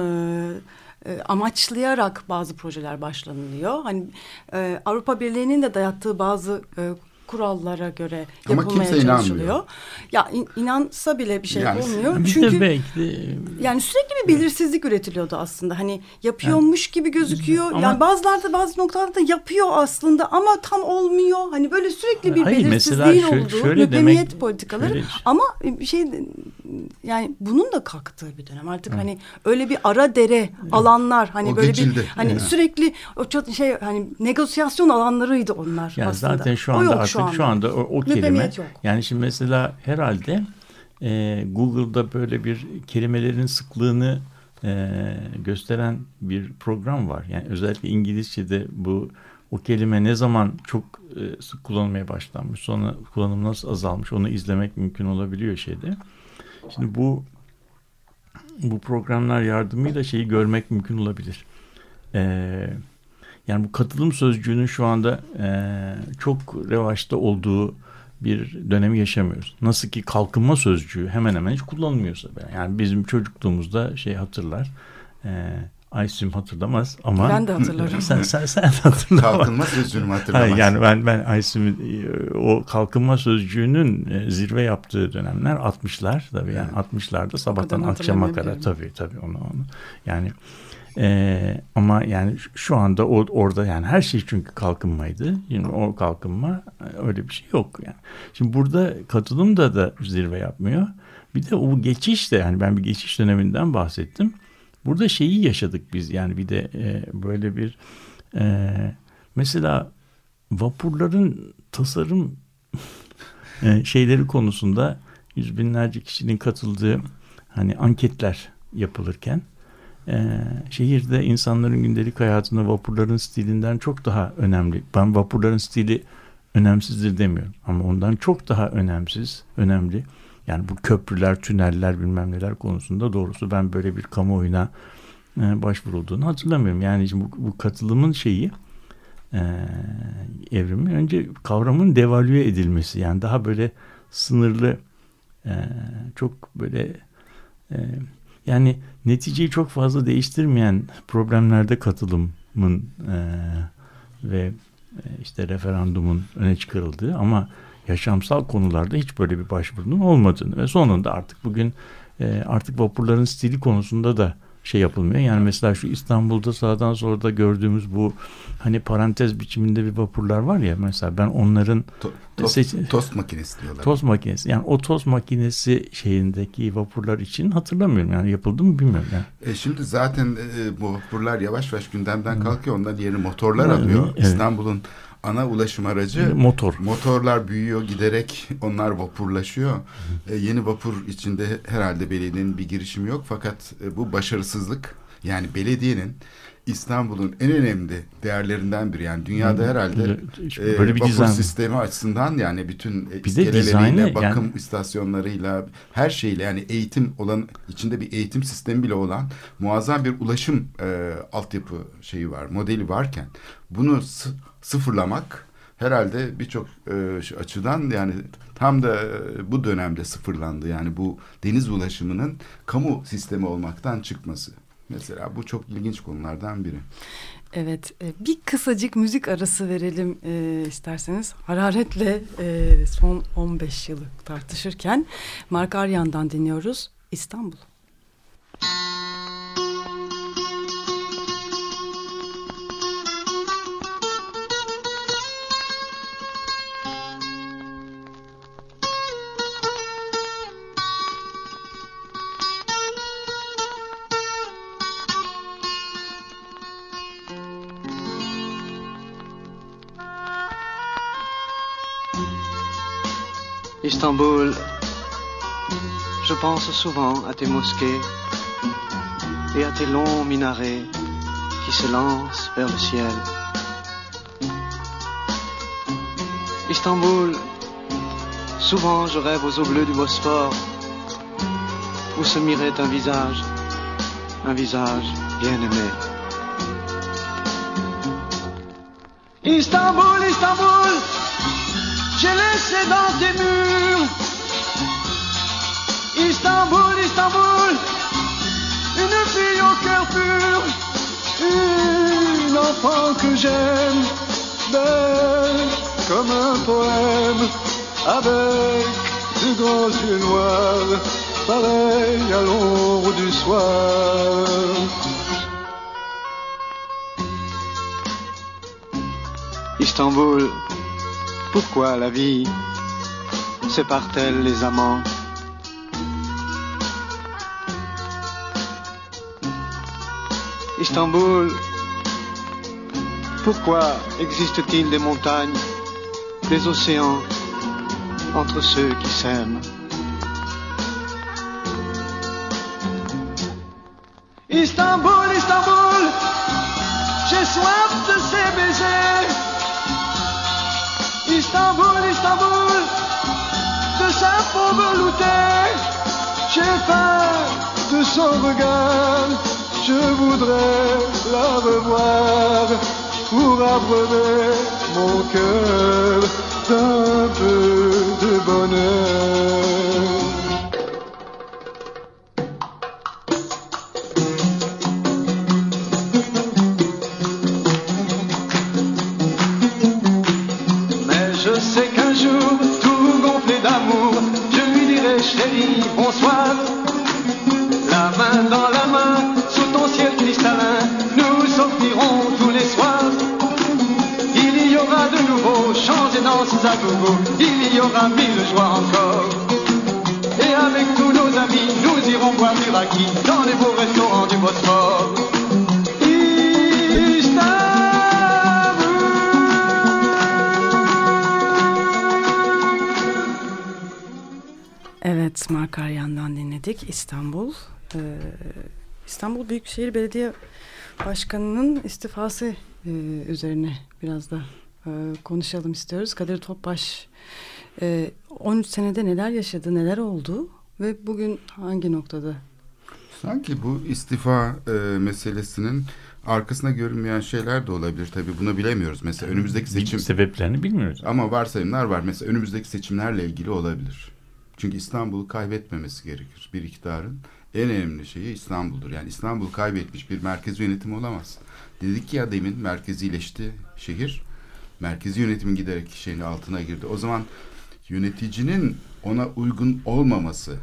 e, amaçlayarak bazı projeler başlanılıyor. Hani e, Avrupa Birliği'nin de dayattığı bazı e, kurallara göre Ama yapılmaya kimse inanmıyor. çalışılıyor. Ya in- inansa bile bir şey Yani- olmuyor. Çünkü belki yani sürekli bir belirsizlik üretiliyordu aslında. Hani yapıyormuş gibi gözüküyor. Ama- yani bazılarda bazı noktalarda da yapıyor aslında ama tam olmuyor. Hani böyle sürekli bir Hayır, belirsizliğin olduğu şöyle müpemiyet demek- politikaları. şöyle- Ama bir şey yani bunun da kalktığı bir dönem. Artık hani öyle bir ara dere alanlar hani O böyle geçildi. bir hani Evet. sürekli o çat- şey hani negosyasyon alanlarıydı onlar Yani aslında. zaten şu O anda yok artık şu anda, o, o kelime yok. yani şimdi mesela herhalde e, Google'da böyle bir kelimelerin sıklığını e, gösteren bir program var. Yani özellikle İngilizce'de bu o kelime ne zaman çok e, sık kullanılmaya başlanmış, sonra kullanım nasıl azalmış onu izlemek mümkün olabiliyor şeyde. Şimdi bu bu programlar yardımıyla şeyi görmek mümkün olabilir. Eee yani bu katılım sözcüğünün şu anda e, çok revaçta olduğu bir dönemi yaşamıyoruz. Nasıl ki kalkınma sözcüğü hemen hemen hiç kullanılmıyorsa. Yani bizim çocukluğumuzda şey hatırlar. E, Aysim hatırlamaz ama Ben de hatırlarım. sen sen sen de hatırla. ama- Kalkınma sözcüğünü hatırlamaz? Hayır, yani ben ben Aysim'in e, o kalkınma sözcüğünün e, zirve yaptığı dönemler 60'lar tabii yani 60'larda sabahtan akşama kadar tabii tabii onu onu yani e, ama yani şu- şu anda o, orada yani her şey çünkü kalkınmaydı. Şimdi o kalkınma e, öyle bir şey yok yani. Şimdi burada katılım da da zirve yapmıyor. Bir de o geçiş de yani ben bir geçiş döneminden bahsettim. Burada şeyi yaşadık biz yani bir de e, böyle bir e, Mesela vapurların tasarım *laughs* e, şeyleri konusunda yüz binlerce kişinin katıldığı hani anketler yapılırken e, şehirde insanların gündelik hayatında vapurların stilinden çok daha önemli. Ben vapurların stili önemsizdir demiyorum ama ondan çok daha önemsiz, önemli. Yani bu köprüler, tüneller bilmem neler konusunda doğrusu ben böyle bir kamuoyuna e, başvurulduğunu hatırlamıyorum. Yani bu, bu katılımın şeyi e, evrimi önce kavramın devalüe edilmesi yani daha böyle sınırlı e, çok böyle e, yani neticeyi çok fazla değiştirmeyen problemlerde katılımın e, ve e, işte referandumun öne çıkarıldığı ama yaşamsal konularda hiç böyle bir başvurunun olmadığını ve sonunda artık bugün e, artık vapurların stili konusunda da şey yapılmıyor. Yani mesela şu İstanbul'da sağdan solda gördüğümüz bu hani parantez biçiminde bir vapurlar var ya mesela ben onların to, tost, seç- tost makinesi diyorlar. Tost makinesi. Yani o tost makinesi şeyindeki vapurlar için hatırlamıyorum. Yani yapıldı mı bilmiyorum. Yani. E şimdi zaten e, bu vapurlar yavaş yavaş gündemden kalkıyor. Ondan yerini motorlar alıyor. Evet. İstanbul'un ana ulaşım aracı motor. Motorlar büyüyor giderek onlar vapurlaşıyor. E, yeni vapur içinde herhalde belediyenin bir girişimi yok fakat e, bu başarısızlık yani belediyenin İstanbul'un en önemli değerlerinden biri. Yani dünyada herhalde e, böyle bir vapur dizayn. sistemi açısından yani bütün bir iskeleleriyle, bakım yani... istasyonlarıyla, her şeyle yani eğitim olan içinde bir eğitim sistemi bile olan muazzam bir ulaşım e, altyapı şeyi var, modeli varken bunu sıfırlamak herhalde birçok e, açıdan yani tam da e, bu dönemde sıfırlandı. Yani bu deniz ulaşımının kamu sistemi olmaktan çıkması. Mesela bu çok ilginç konulardan biri. Evet, e, bir kısacık müzik arası verelim e, isterseniz. Hararetle e, son 15 yılı tartışırken Mark Aryan'dan dinliyoruz İstanbul. Istanbul, pense souvent à tes mosquées et à tes longs minarets qui se lancent vers le ciel. Istanbul, souvent je rêve aux eaux bleues du Bosphore où se mirait un visage, un visage bien aimé. Istanbul, Istanbul, j'ai laissé dans tes murs. Istanbul, Istanbul, une fille au cœur pur, une enfant que j'aime, belle comme un poème, avec de grands yeux noirs, pareil à l'ombre du soir. Istanbul, pourquoi la vie sépare-t-elle les amants? Istanbul, pourquoi existe-t-il des montagnes, des océans entre ceux qui s'aiment? Istanbul, Istanbul, j'ai soif de ces baisers. Istanbul, Istanbul, de sa peau veloutée. J'ai faim de son regard, je voudrais la revoir pour abreuver mon cœur d'un peu de bonheur. programmer le soir encore. Et avec tous nos amis, nous irons boire du raki dans les beaux restaurants du Bosphore. Evet, Markaryan'dan dinledik İstanbul. Ee, İstanbul Büyükşehir Belediye Başkanı'nın istifası e, üzerine biraz da e, konuşalım istiyoruz. Kadir Topbaş e, 13 senede neler yaşadı, neler oldu ve bugün hangi noktada? Sanki bu istifa e, meselesinin arkasında görünmeyen şeyler de olabilir. Tabii bunu bilemiyoruz. Mesela önümüzdeki seçim... Sebeplerini bilmiyoruz. Ama varsayımlar var. Mesela önümüzdeki seçimlerle ilgili olabilir. Çünkü İstanbul'u kaybetmemesi gerekir. Bir iktidarın en önemli şeyi İstanbul'dur. Yani İstanbul'u kaybetmiş bir merkez yönetim olamaz. Dedik ya demin merkezileşti şehir. Merkezi yönetimin giderek şeyin altına girdi. O zaman yöneticinin ona uygun olmaması,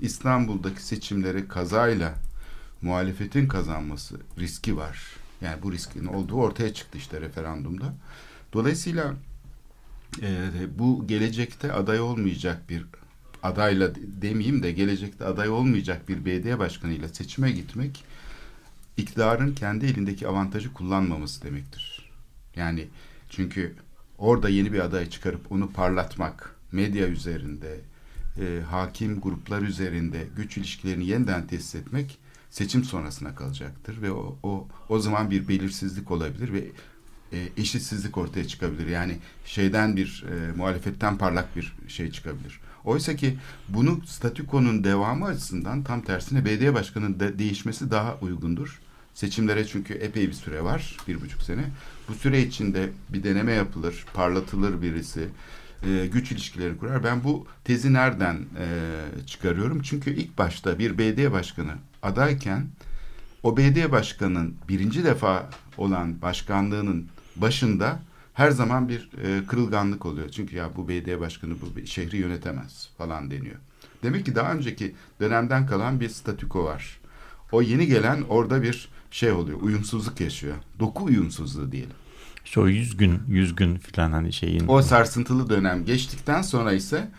İstanbul'daki seçimlere kazayla muhalefetin kazanması riski var. Yani bu riskin olduğu ortaya çıktı işte referandumda. Dolayısıyla e, bu gelecekte aday olmayacak bir adayla demeyeyim de gelecekte aday olmayacak bir belediye başkanıyla seçime gitmek iktidarın kendi elindeki avantajı kullanmaması demektir. Yani çünkü orada yeni bir aday çıkarıp onu parlatmak medya üzerinde e, hakim gruplar üzerinde güç ilişkilerini yeniden tesis etmek seçim sonrasına kalacaktır ve o o, o zaman bir belirsizlik olabilir ve e, eşitsizlik ortaya çıkabilir. Yani şeyden bir e, muhalefetten parlak bir şey çıkabilir. Oysa ki bunu statükonun devamı açısından tam tersine belediye başkanının de değişmesi daha uygundur. Seçimlere çünkü epey bir süre var, bir buçuk sene. Bu süre içinde bir deneme yapılır, parlatılır birisi, e, güç ilişkileri kurar. Ben bu tezi nereden e, çıkarıyorum? Çünkü ilk başta bir belediye başkanı adayken o belediye başkanının birinci defa olan başkanlığının başında her zaman bir e, kırılganlık oluyor. Çünkü ya bu belediye başkanı bu şehri yönetemez falan deniyor. Demek ki daha önceki dönemden kalan bir statüko var. O yeni gelen orada bir şey oluyor, uyumsuzluk yaşıyor. Doku uyumsuzluğu diyelim. İşte o yüz gün, yüz gün falan hani şeyin... O sarsıntılı dönem geçtikten sonra ise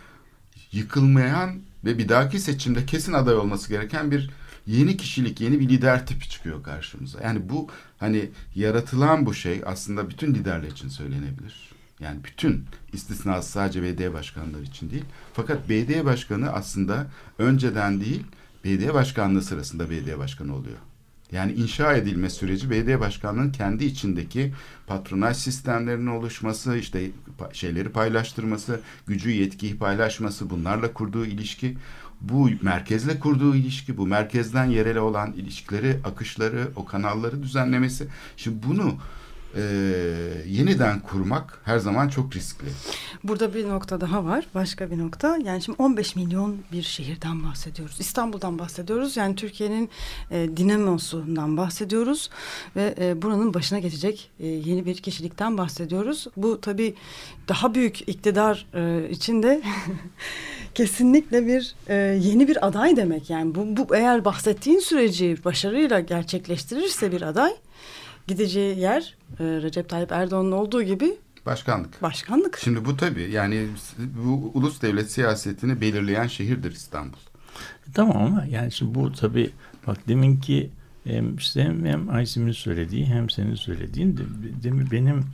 yıkılmayan ve bir dahaki seçimde kesin aday olması gereken bir yeni kişilik, yeni bir lider tipi çıkıyor karşımıza. Yani bu hani yaratılan bu şey aslında bütün liderler için söylenebilir. Yani bütün istisnası sadece BD başkanları için değil. Fakat BD başkanı aslında önceden değil, BD başkanlığı sırasında BD başkanı oluyor. Yani inşa edilme süreci belediye başkanlığının kendi içindeki patronaj sistemlerinin oluşması, işte şeyleri paylaştırması, gücü yetkiyi paylaşması, bunlarla kurduğu ilişki, bu merkezle kurduğu ilişki, bu merkezden yerele olan ilişkileri, akışları, o kanalları düzenlemesi. Şimdi bunu e, yeniden kurmak her zaman çok riskli. Burada bir nokta daha var. Başka bir nokta. Yani şimdi 15 milyon bir şehirden bahsediyoruz. İstanbul'dan bahsediyoruz. Yani Türkiye'nin e, dinamosundan bahsediyoruz. Ve e, buranın başına geçecek e, yeni bir kişilikten bahsediyoruz. Bu tabii daha büyük iktidar e, için de *laughs* kesinlikle bir e, yeni bir aday demek. Yani bu, bu eğer bahsettiğin süreci başarıyla gerçekleştirirse bir aday gideceği yer e, Recep Tayyip Erdoğan'ın olduğu gibi Başkanlık. Başkanlık. Şimdi bu tabii yani bu ulus devlet siyasetini belirleyen şehirdir İstanbul. Tamam ama yani şimdi bu tabii bak deminki hem, işte hem, hem Aysim'in söylediği hem senin söylediğin de, demin benim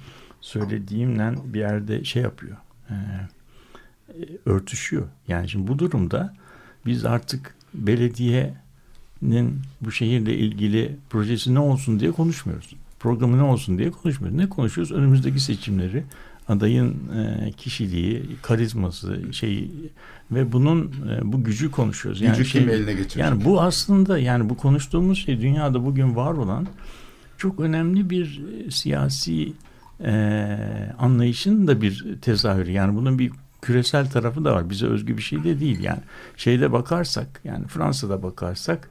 söylediğimle bir yerde şey yapıyor. E, örtüşüyor. Yani şimdi bu durumda biz artık belediyenin bu şehirle ilgili projesi ne olsun diye konuşmuyoruz programı ne olsun diye konuşmuyoruz. Ne konuşuyoruz? Önümüzdeki seçimleri, adayın e, kişiliği, karizması, şey ve bunun e, bu gücü konuşuyoruz. Yani Gücü şey, kim eline geçirecek? Yani bu aslında yani bu konuştuğumuz şey dünyada bugün var olan çok önemli bir e, siyasi e, anlayışın da bir tezahürü. Yani bunun bir küresel tarafı da var. Bize özgü bir şey de değil. Yani şeyde bakarsak yani Fransa'da bakarsak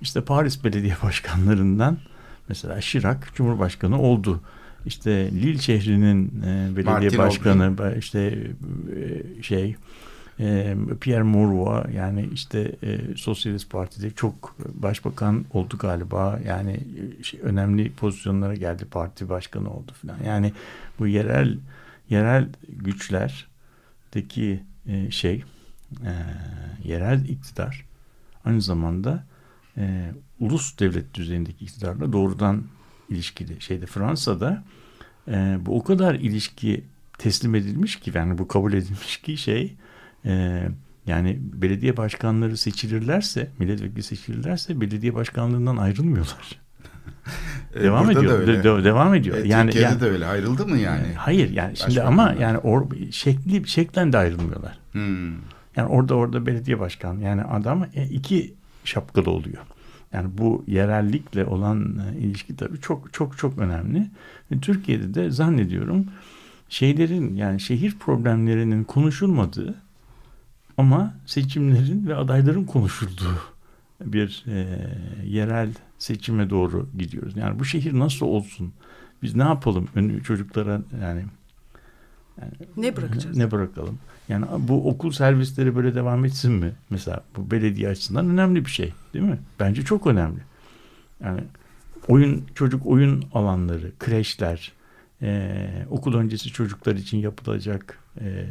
işte Paris belediye başkanlarından Mesela Şirak Cumhurbaşkanı oldu. İşte Lille şehrinin e, belediye Martin başkanı Aubry. işte e, şey e, Pierre Mauroy yani işte e, Sosyalist Parti'de çok başbakan oldu galiba. Yani e, şey, önemli pozisyonlara geldi. Parti başkanı oldu falan. Yani bu yerel yerel güçlerdeki e, şey e, yerel iktidar aynı zamanda e, ulus devlet düzeyindeki iktidarla doğrudan ilişkili. Şeyde Fransa'da e, bu o kadar ilişki teslim edilmiş ki yani bu kabul edilmiş ki şey e, Yani belediye başkanları seçilirlerse, milletvekili seçilirlerse belediye başkanlığından ayrılmıyorlar. *laughs* *laughs* E, devam burada ediyor. De- de- devam ediyor. E, yani Türkiye'de yani- de öyle. Ayrıldı mı yani? Hayır yani şimdi ama yani or, şekli şeklen de ayrılmıyorlar. Hmm. Yani orada orada belediye başkanı yani adam e, iki şapkalı oluyor. Yani bu yerellikle olan e, ilişki tabii çok çok çok önemli. E, Türkiye'de de zannediyorum şeylerin yani şehir problemlerinin konuşulmadığı ama seçimlerin ve adayların konuşulduğu bir e, yerel seçime doğru gidiyoruz. Yani bu şehir nasıl olsun? Biz ne yapalım? Önü çocuklara yani Ne bırakacağız? ne bırakalım? Yani bu okul servisleri böyle devam etsin mi? Mesela bu belediye açısından önemli bir şey değil mi? Bence çok önemli. Yani oyun çocuk oyun alanları, kreşler, eee, okul öncesi çocuklar için yapılacak eee,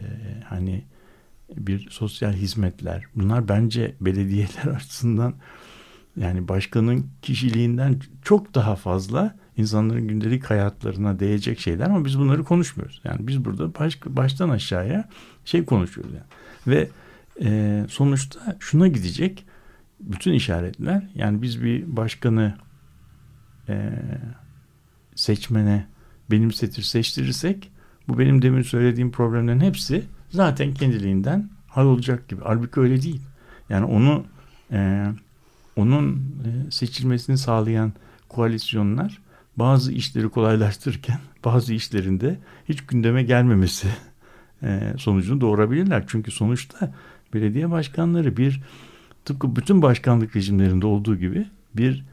hani bir sosyal hizmetler. Bunlar bence belediyeler *laughs* açısından yani başkanın kişiliğinden çok daha fazla insanların gündelik hayatlarına değecek şeyler ama biz bunları konuşmuyoruz. Yani biz burada baş, baştan aşağıya şey konuşuyoruz yani. Ve e, sonuçta şuna gidecek bütün işaretler yani biz bir başkanı e, seçmene benimsetir seçtirirsek bu benim demin söylediğim problemlerin hepsi zaten kendiliğinden hallolacak gibi. Halbuki öyle değil. Yani onu e, onun e, seçilmesini sağlayan koalisyonlar bazı işleri kolaylaştırırken *laughs* bazı işlerinde hiç gündeme gelmemesi e, sonucunu doğurabilirler. Çünkü sonuçta belediye başkanları bir tıpkı bütün başkanlık rejimlerinde olduğu gibi bir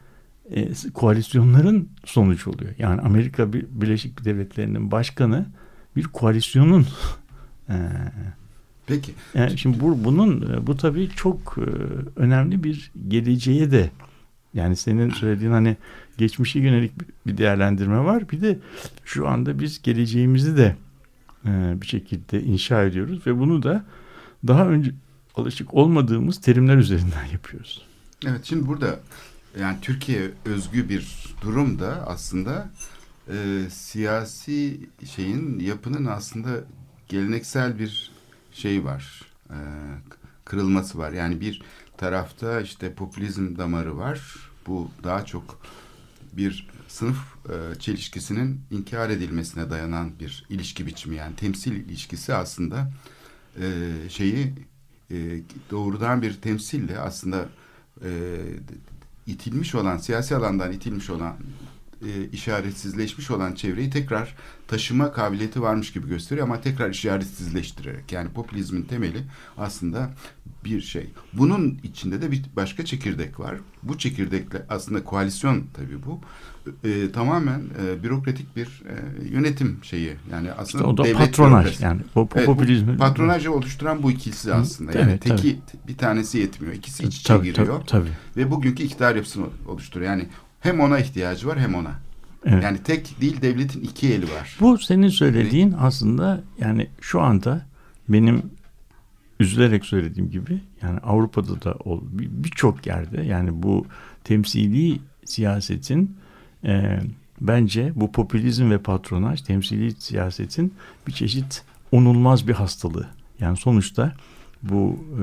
e, koalisyonların sonucu oluyor. Yani Amerika Bir- Birleşik Devletleri'nin başkanı bir koalisyonun *laughs* e, Peki. yani şimdi bu, bunun e, bu tabii çok e, önemli bir geleceğe de yani senin söylediğin hani geçmişe yönelik bir- değerlendirme var. Bir de şu anda biz geleceğimizi de e, bir şekilde inşa ediyoruz ve bunu da daha önce alışık olmadığımız terimler üzerinden *laughs* yapıyoruz. Evet şimdi burada yani Türkiye özgü bir durum da aslında e, siyasi şeyin yapının aslında geleneksel bir şey var. E, kırılması var. Yani bir tarafta işte popülizm damarı var. Bu daha çok bir sınıf e, çelişkisinin inkar edilmesine dayanan bir ilişki biçimi. Yani temsil ilişkisi aslında e, şeyi e, doğrudan bir temsille aslında e, itilmiş olan siyasi alandan itilmiş olan e, işaretsizleşmiş olan çevreyi tekrar taşıma kabiliyeti varmış gibi gösteriyor ama tekrar işaretsizleştirerek yani popülizmin temeli aslında bir şey. Bunun içinde de bir başka çekirdek var. Bu çekirdekle aslında koalisyon tabii bu. E, tamamen e, bürokratik bir e, yönetim şeyi. Yani aslında İşte o da devlet patronaj bürokrasi. yani o Evet, popülizmi. patronajı oluşturan bu ikilisi aslında. Yani Evet, teki bir tanesi yetmiyor. İkisi iç içe tabii, giriyor. tabii, tabii. Ve bugünkü iktidar yapısını oluşturuyor. Yani hem ona ihtiyacı var hem ona. Evet. Yani tek değil devletin iki eli var. Bu senin söylediğin aslında yani şu anda benim üzülerek söylediğim gibi yani Avrupa'da da birçok yerde yani bu temsili siyasetin e, bence bu popülizm ve patronaj temsili siyasetin bir çeşit onulmaz bir hastalığı. Yani sonuçta bu e,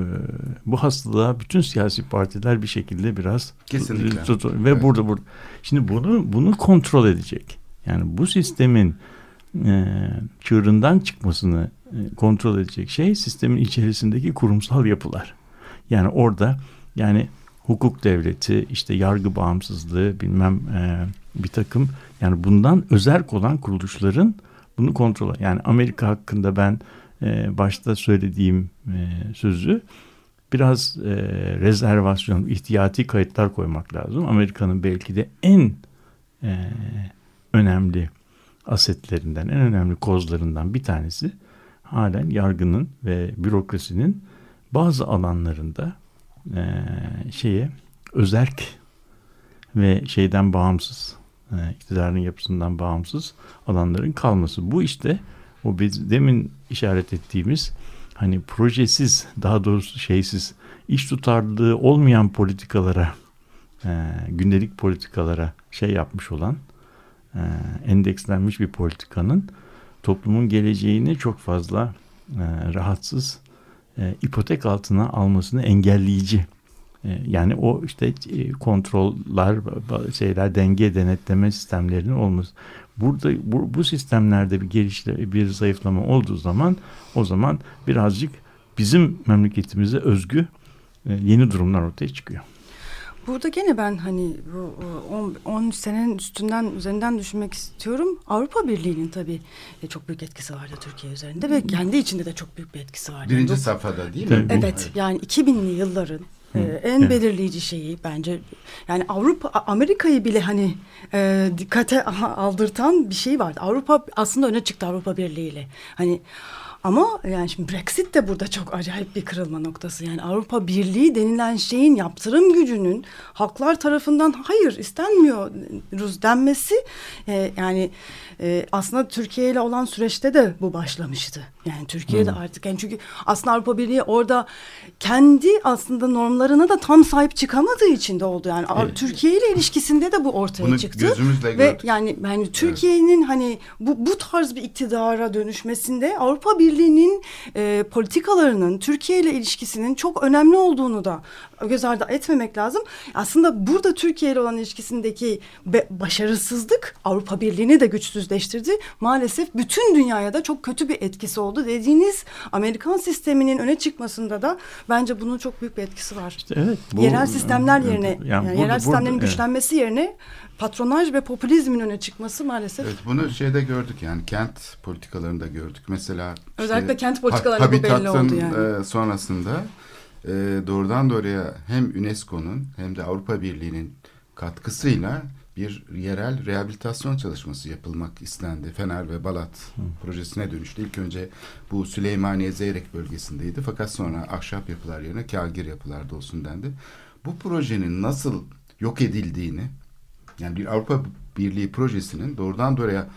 bu hastalığa bütün siyasi partiler bir şekilde biraz Kesinlikle. tut- ve Evet. burada burada şimdi bunu bunu kontrol edecek. Yani bu sistemin e, çığırından çıkmasını e, kontrol edecek şey sistemin içerisindeki kurumsal yapılar. Yani orada yani hukuk devleti, işte yargı bağımsızlığı, bilmem e, bir takım yani bundan özerk olan kuruluşların bunu kontrol yani Amerika hakkında ben e, başta söylediğim e, sözü biraz e, rezervasyon, ihtiyati kayıtlar koymak lazım. Amerika'nın belki de en önemli asetlerinden, en önemli kozlarından bir tanesi halen yargının ve bürokrasinin bazı alanlarında şeye özerk ve şeyden bağımsız, iktidarın yapısından bağımsız alanların kalması. Bu işte o biz demin işaret ettiğimiz hani projesiz, daha doğrusu şeysiz, iş tutarlılığı olmayan politikalara, e, gündelik politikalara şey yapmış olan, e, endekslenmiş bir politikanın toplumun geleceğini çok fazla e, rahatsız e, ipotek altına almasını engelleyici e, yani o işte e, kontroller şeyler denge denetleme sistemlerinin olması. Burada bu, bu sistemlerde bir gelişle bir zayıflama olduğu zaman o zaman birazcık bizim memleketimize özgü e, yeni durumlar ortaya çıkıyor. Burada gene ben hani bu 10 senenin üstünden üzerinden düşünmek istiyorum. Avrupa Birliği'nin tabii e, çok büyük etkisi vardı Türkiye üzerinde ve kendi içinde de çok büyük bir etkisi vardı. Birinci Bu, safhada değil mi? mi? Evet yani 2000'li yılların e, en evet. belirleyici şeyi bence yani Avrupa Amerika'yı bile hani e, dikkate *laughs* aldırtan bir şey vardı. Avrupa aslında öne çıktı Avrupa Birliği ile. Hani ama yani şimdi Brexit de burada çok acayip bir kırılma noktası. Yani Avrupa Birliği denilen şeyin yaptırım gücünün halklar tarafından hayır istenmiyoruz denmesi e, yani e, aslında Türkiye ile olan süreçte de bu başlamıştı. Yani Türkiye'de hmm. artık yani çünkü aslında Avrupa Birliği orada kendi aslında normlarına da tam sahip çıkamadığı için de oldu. Yani evet. Türkiye ile ilişkisinde de bu ortaya Bunu çıktı. Gözümüzle Ve gördük. yani yani Türkiye'nin evet. hani bu bu tarz bir iktidara dönüşmesinde Avrupa Birliği'nin e, politikalarının Türkiye ile ilişkisinin çok önemli olduğunu da göz ardı etmemek lazım. Aslında burada Türkiye ile olan ilişkisindeki başarısızlık Avrupa Birliği'ni de güçsüzleştirdi. Maalesef bütün dünyaya da çok kötü bir etkisi oldu. Dediğiniz Amerikan sisteminin öne çıkmasında da bence bunun çok büyük bir etkisi var. İşte evet. Bu, yerel sistemler yerine yani, yani burada, yerel sistemlerin burada, güçlenmesi evet. yerine patronaj ve popülizmin öne çıkması maalesef. Evet, bunu şeyde gördük yani kent politikalarında gördük. Mesela özellikle işte, kent politikalarında bu belli oldu yani. E, sonrasında e, doğrudan doğruya hem UNESCO'nun hem de Avrupa Birliği'nin katkısıyla bir yerel rehabilitasyon çalışması yapılmak istendi. Fener ve Balat Hı. projesine dönüştü. İlk önce bu Süleymaniye Zeyrek bölgesindeydi. Fakat sonra ahşap yapılar yerine kagir yapılarda olsun dendi. Bu projenin nasıl yok edildiğini yani bir Avrupa Birliği projesinin doğrudan doğruya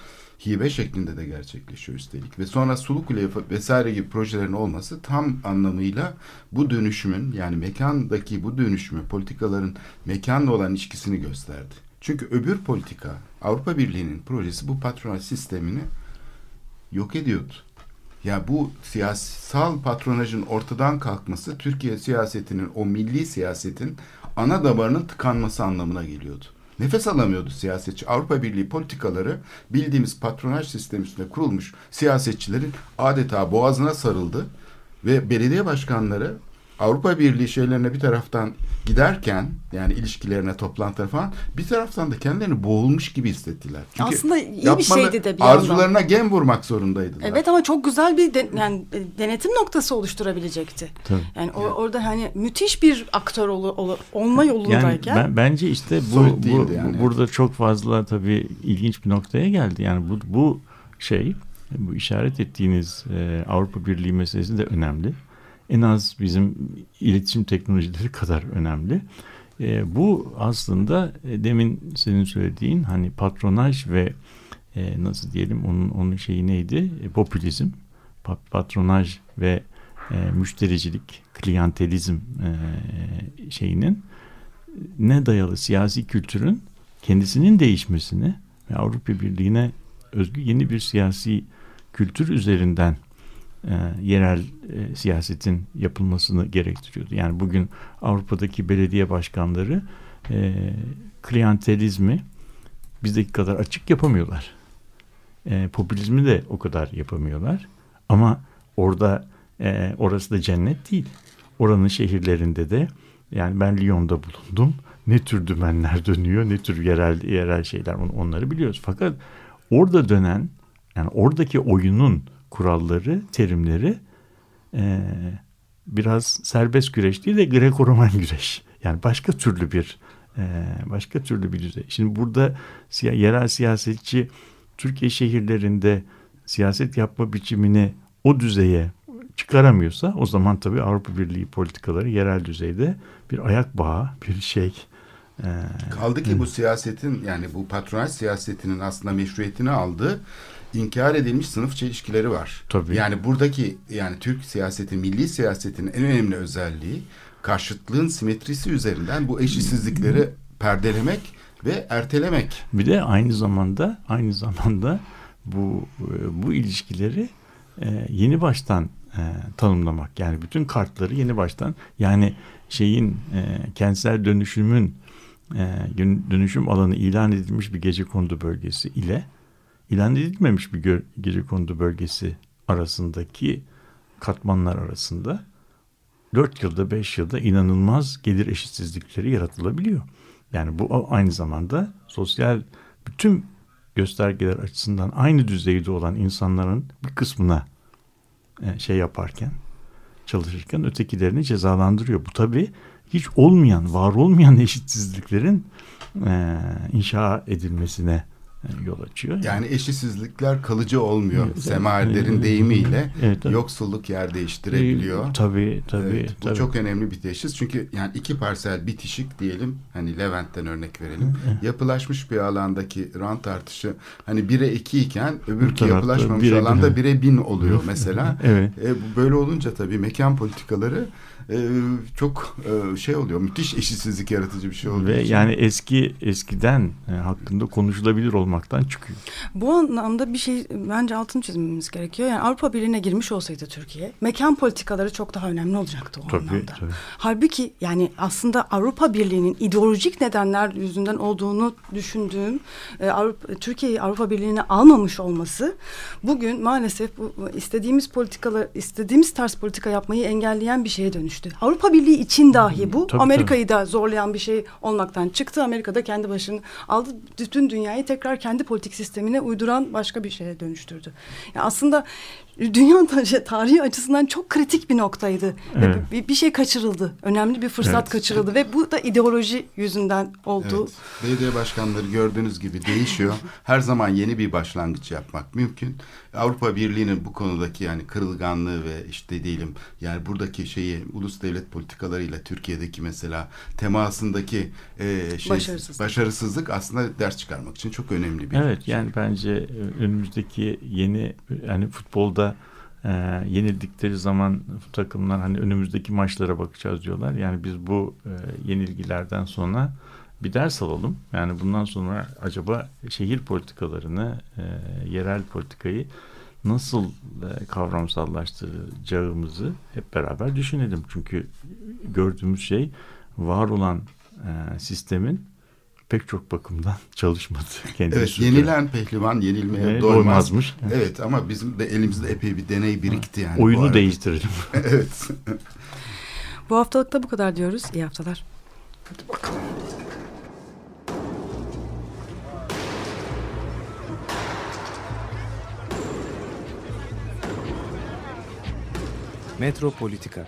hibe şeklinde de gerçekleşiyor üstelik. Ve sonra Sulukule vesaire gibi projelerin olması tam anlamıyla bu dönüşümün yani mekandaki bu dönüşümü politikaların mekanla olan ilişkisini gösterdi. Çünkü öbür politika Avrupa Birliği'nin projesi bu patronaj sistemini yok ediyordu. Ya bu siyasal patronajın ortadan kalkması Türkiye siyasetinin o milli siyasetin ana damarının tıkanması anlamına geliyordu. Nefes alamıyordu siyasetçi. Avrupa Birliği politikaları bildiğimiz patronaj sistemi üstünde kurulmuş siyasetçilerin adeta boğazına sarıldı ve belediye başkanları Avrupa Birliği şeylerine bir taraftan giderken yani ilişkilerine toplantılar falan bir taraftan da kendilerini boğulmuş gibi hissettiler. Çünkü Aslında iyi yapmalı, bir şeydi de bir Arzularına yandan. gem vurmak zorundaydılar. Evet ama çok güzel bir de, yani e, denetim noktası oluşturabilecekti. Tabii. Yani o, orada hani müthiş bir aktör ol, ol, olma yolundayken. Yani ben, bence işte bu, bu yani. burada çok fazla tabii ilginç bir noktaya geldi. Yani bu, bu şey bu işaret ettiğiniz e, Avrupa Birliği meselesi de önemli en az bizim iletişim teknolojileri *laughs* kadar önemli. E, bu aslında e, demin senin söylediğin hani patronaj ve e, nasıl diyelim onun onun şeyi neydi? E, popülizm, pa patronaj ve e, müştericilik, kliyantelizm e, şeyinin ne dayalı siyasi kültürün kendisinin değişmesini ve Avrupa Birliği'ne özgü yeni bir siyasi kültür üzerinden e, yerel e, siyasetin yapılmasını gerektiriyordu. Yani bugün Avrupa'daki belediye başkanları e, kliyantelizmi bizdeki kadar açık yapamıyorlar. E, popülizmi de o kadar yapamıyorlar. Ama orada e, orası da cennet değil. Oranın şehirlerinde de yani ben Lyon'da bulundum. Ne tür dümenler dönüyor, ne tür yerel yerel şeyler onları biliyoruz. Fakat orada dönen yani oradaki oyunun kuralları, terimleri e, biraz serbest güreş değil de Greko-Roman güreş. Yani başka türlü bir e, başka türlü bir düzey. Şimdi burada siya, yerel siyasetçi Türkiye şehirlerinde siyaset yapma biçimini o düzeye çıkaramıyorsa o zaman tabii Avrupa Birliği politikaları yerel düzeyde bir ayak bağı, bir şey. Ee, Kaldı ki hı. bu siyasetin yani bu patronaj siyasetinin aslında meşruiyetini aldığı inkar edilmiş sınıf çelişkileri var. Tabii. Yani buradaki yani Türk siyaseti, milli siyasetin en önemli özelliği karşıtlığın simetrisi üzerinden bu eşitsizlikleri perdelemek ve ertelemek. Bir de aynı zamanda aynı zamanda bu bu ilişkileri e, yeni baştan e, tanımlamak. Yani bütün kartları yeni baştan yani şeyin e, kentsel dönüşümün e, dönüşüm alanı ilan edilmiş bir gece kondu bölgesi ile ilan edilmemiş bir gece kondu bölgesi arasındaki katmanlar arasında 4 yılda 5 yılda inanılmaz gelir eşitsizlikleri yaratılabiliyor. Yani bu aynı zamanda sosyal bütün göstergeler açısından aynı düzeyde olan insanların bir kısmına e, şey yaparken çalışırken ötekilerini cezalandırıyor. Bu tabii hiç olmayan, var olmayan *laughs* eşitsizliklerin e, inşa edilmesine yol açıyor. Yani eşitsizlikler kalıcı olmuyor. Evet, Semaerlerin deyimiyle evet, yoksulluk yer değiştirebiliyor. Tabii tabii. Evet, bu tabii. çok önemli bir teşhis. Çünkü yani iki parsel bitişik diyelim. Hani Levent'ten örnek verelim. Yapılaşmış bir alandaki rant artışı hani bire iki iken öbürki yapılaşmamış bire, alanda bire bin oluyor mesela. *laughs* evet. E, böyle olunca tabii mekan politikaları e, çok e, şey oluyor. Müthiş eşitsizlik yaratıcı bir şey oluyor. Ve için. yani eski eskiden e, hakkında konuşulabilir olmaktan çıkıyor. Bu anlamda bir şey bence altını çizmemiz gerekiyor. Yani Avrupa Birliği'ne girmiş olsaydı Türkiye mekan politikaları çok daha önemli olacaktı o tabii, anlamda. Tabii. Halbuki yani aslında Avrupa Birliği'nin ideolojik nedenler yüzünden olduğunu düşündüğüm e, Avrupa, Türkiye'yi Avrupa Birliği'ne almamış olması bugün maalesef bu, istediğimiz politikalar istediğimiz tarz politika yapmayı engelleyen bir şeye dönüştü dönüştü. Avrupa Birliği için dahi bu tabii, Amerika'yı tabii. da zorlayan bir şey olmaktan çıktı. Amerika'da kendi başını aldı. Bütün dünyayı tekrar kendi politik sistemine uyduran başka bir şeye dönüştürdü. Yani aslında dünya tarihi açısından çok kritik bir noktaydı. Evet. Bir, bir şey kaçırıldı. Önemli bir fırsat evet. kaçırıldı ve bu da ideoloji yüzünden oldu. Evet. Belediye başkanları gördüğünüz gibi değişiyor. Her zaman yeni bir başlangıç yapmak mümkün. Avrupa Birliği'nin bu konudaki yani kırılganlığı ve işte diyelim yani buradaki şeyi ulus devlet politikalarıyla Türkiye'deki mesela temasındaki e, şey, başarısızlık. başarısızlık aslında ders çıkarmak için çok önemli bir Evet şey. yani bence e, önümüzdeki yeni yani futbolda e, yenildikleri zaman takımlar hani önümüzdeki maçlara bakacağız diyorlar. Yani biz bu e, yenilgilerden sonra bir ders alalım. Yani bundan sonra acaba şehir politikalarını, e, yerel politikayı nasıl e, kavramsallaştıracağımızı hep beraber düşünelim. Çünkü gördüğümüz şey var olan e, sistemin pek çok bakımdan *laughs* çalışmadı. Kendisi evet, yenilen pehlivan yenilmeye evet, doymaz. doymazmış. Evet ama bizim de elimizde epey bir deney birikti yani. Oyunu değiştirelim. *laughs* evet. bu haftalıkta bu kadar diyoruz. İyi haftalar. Hadi bakalım. Metropolitika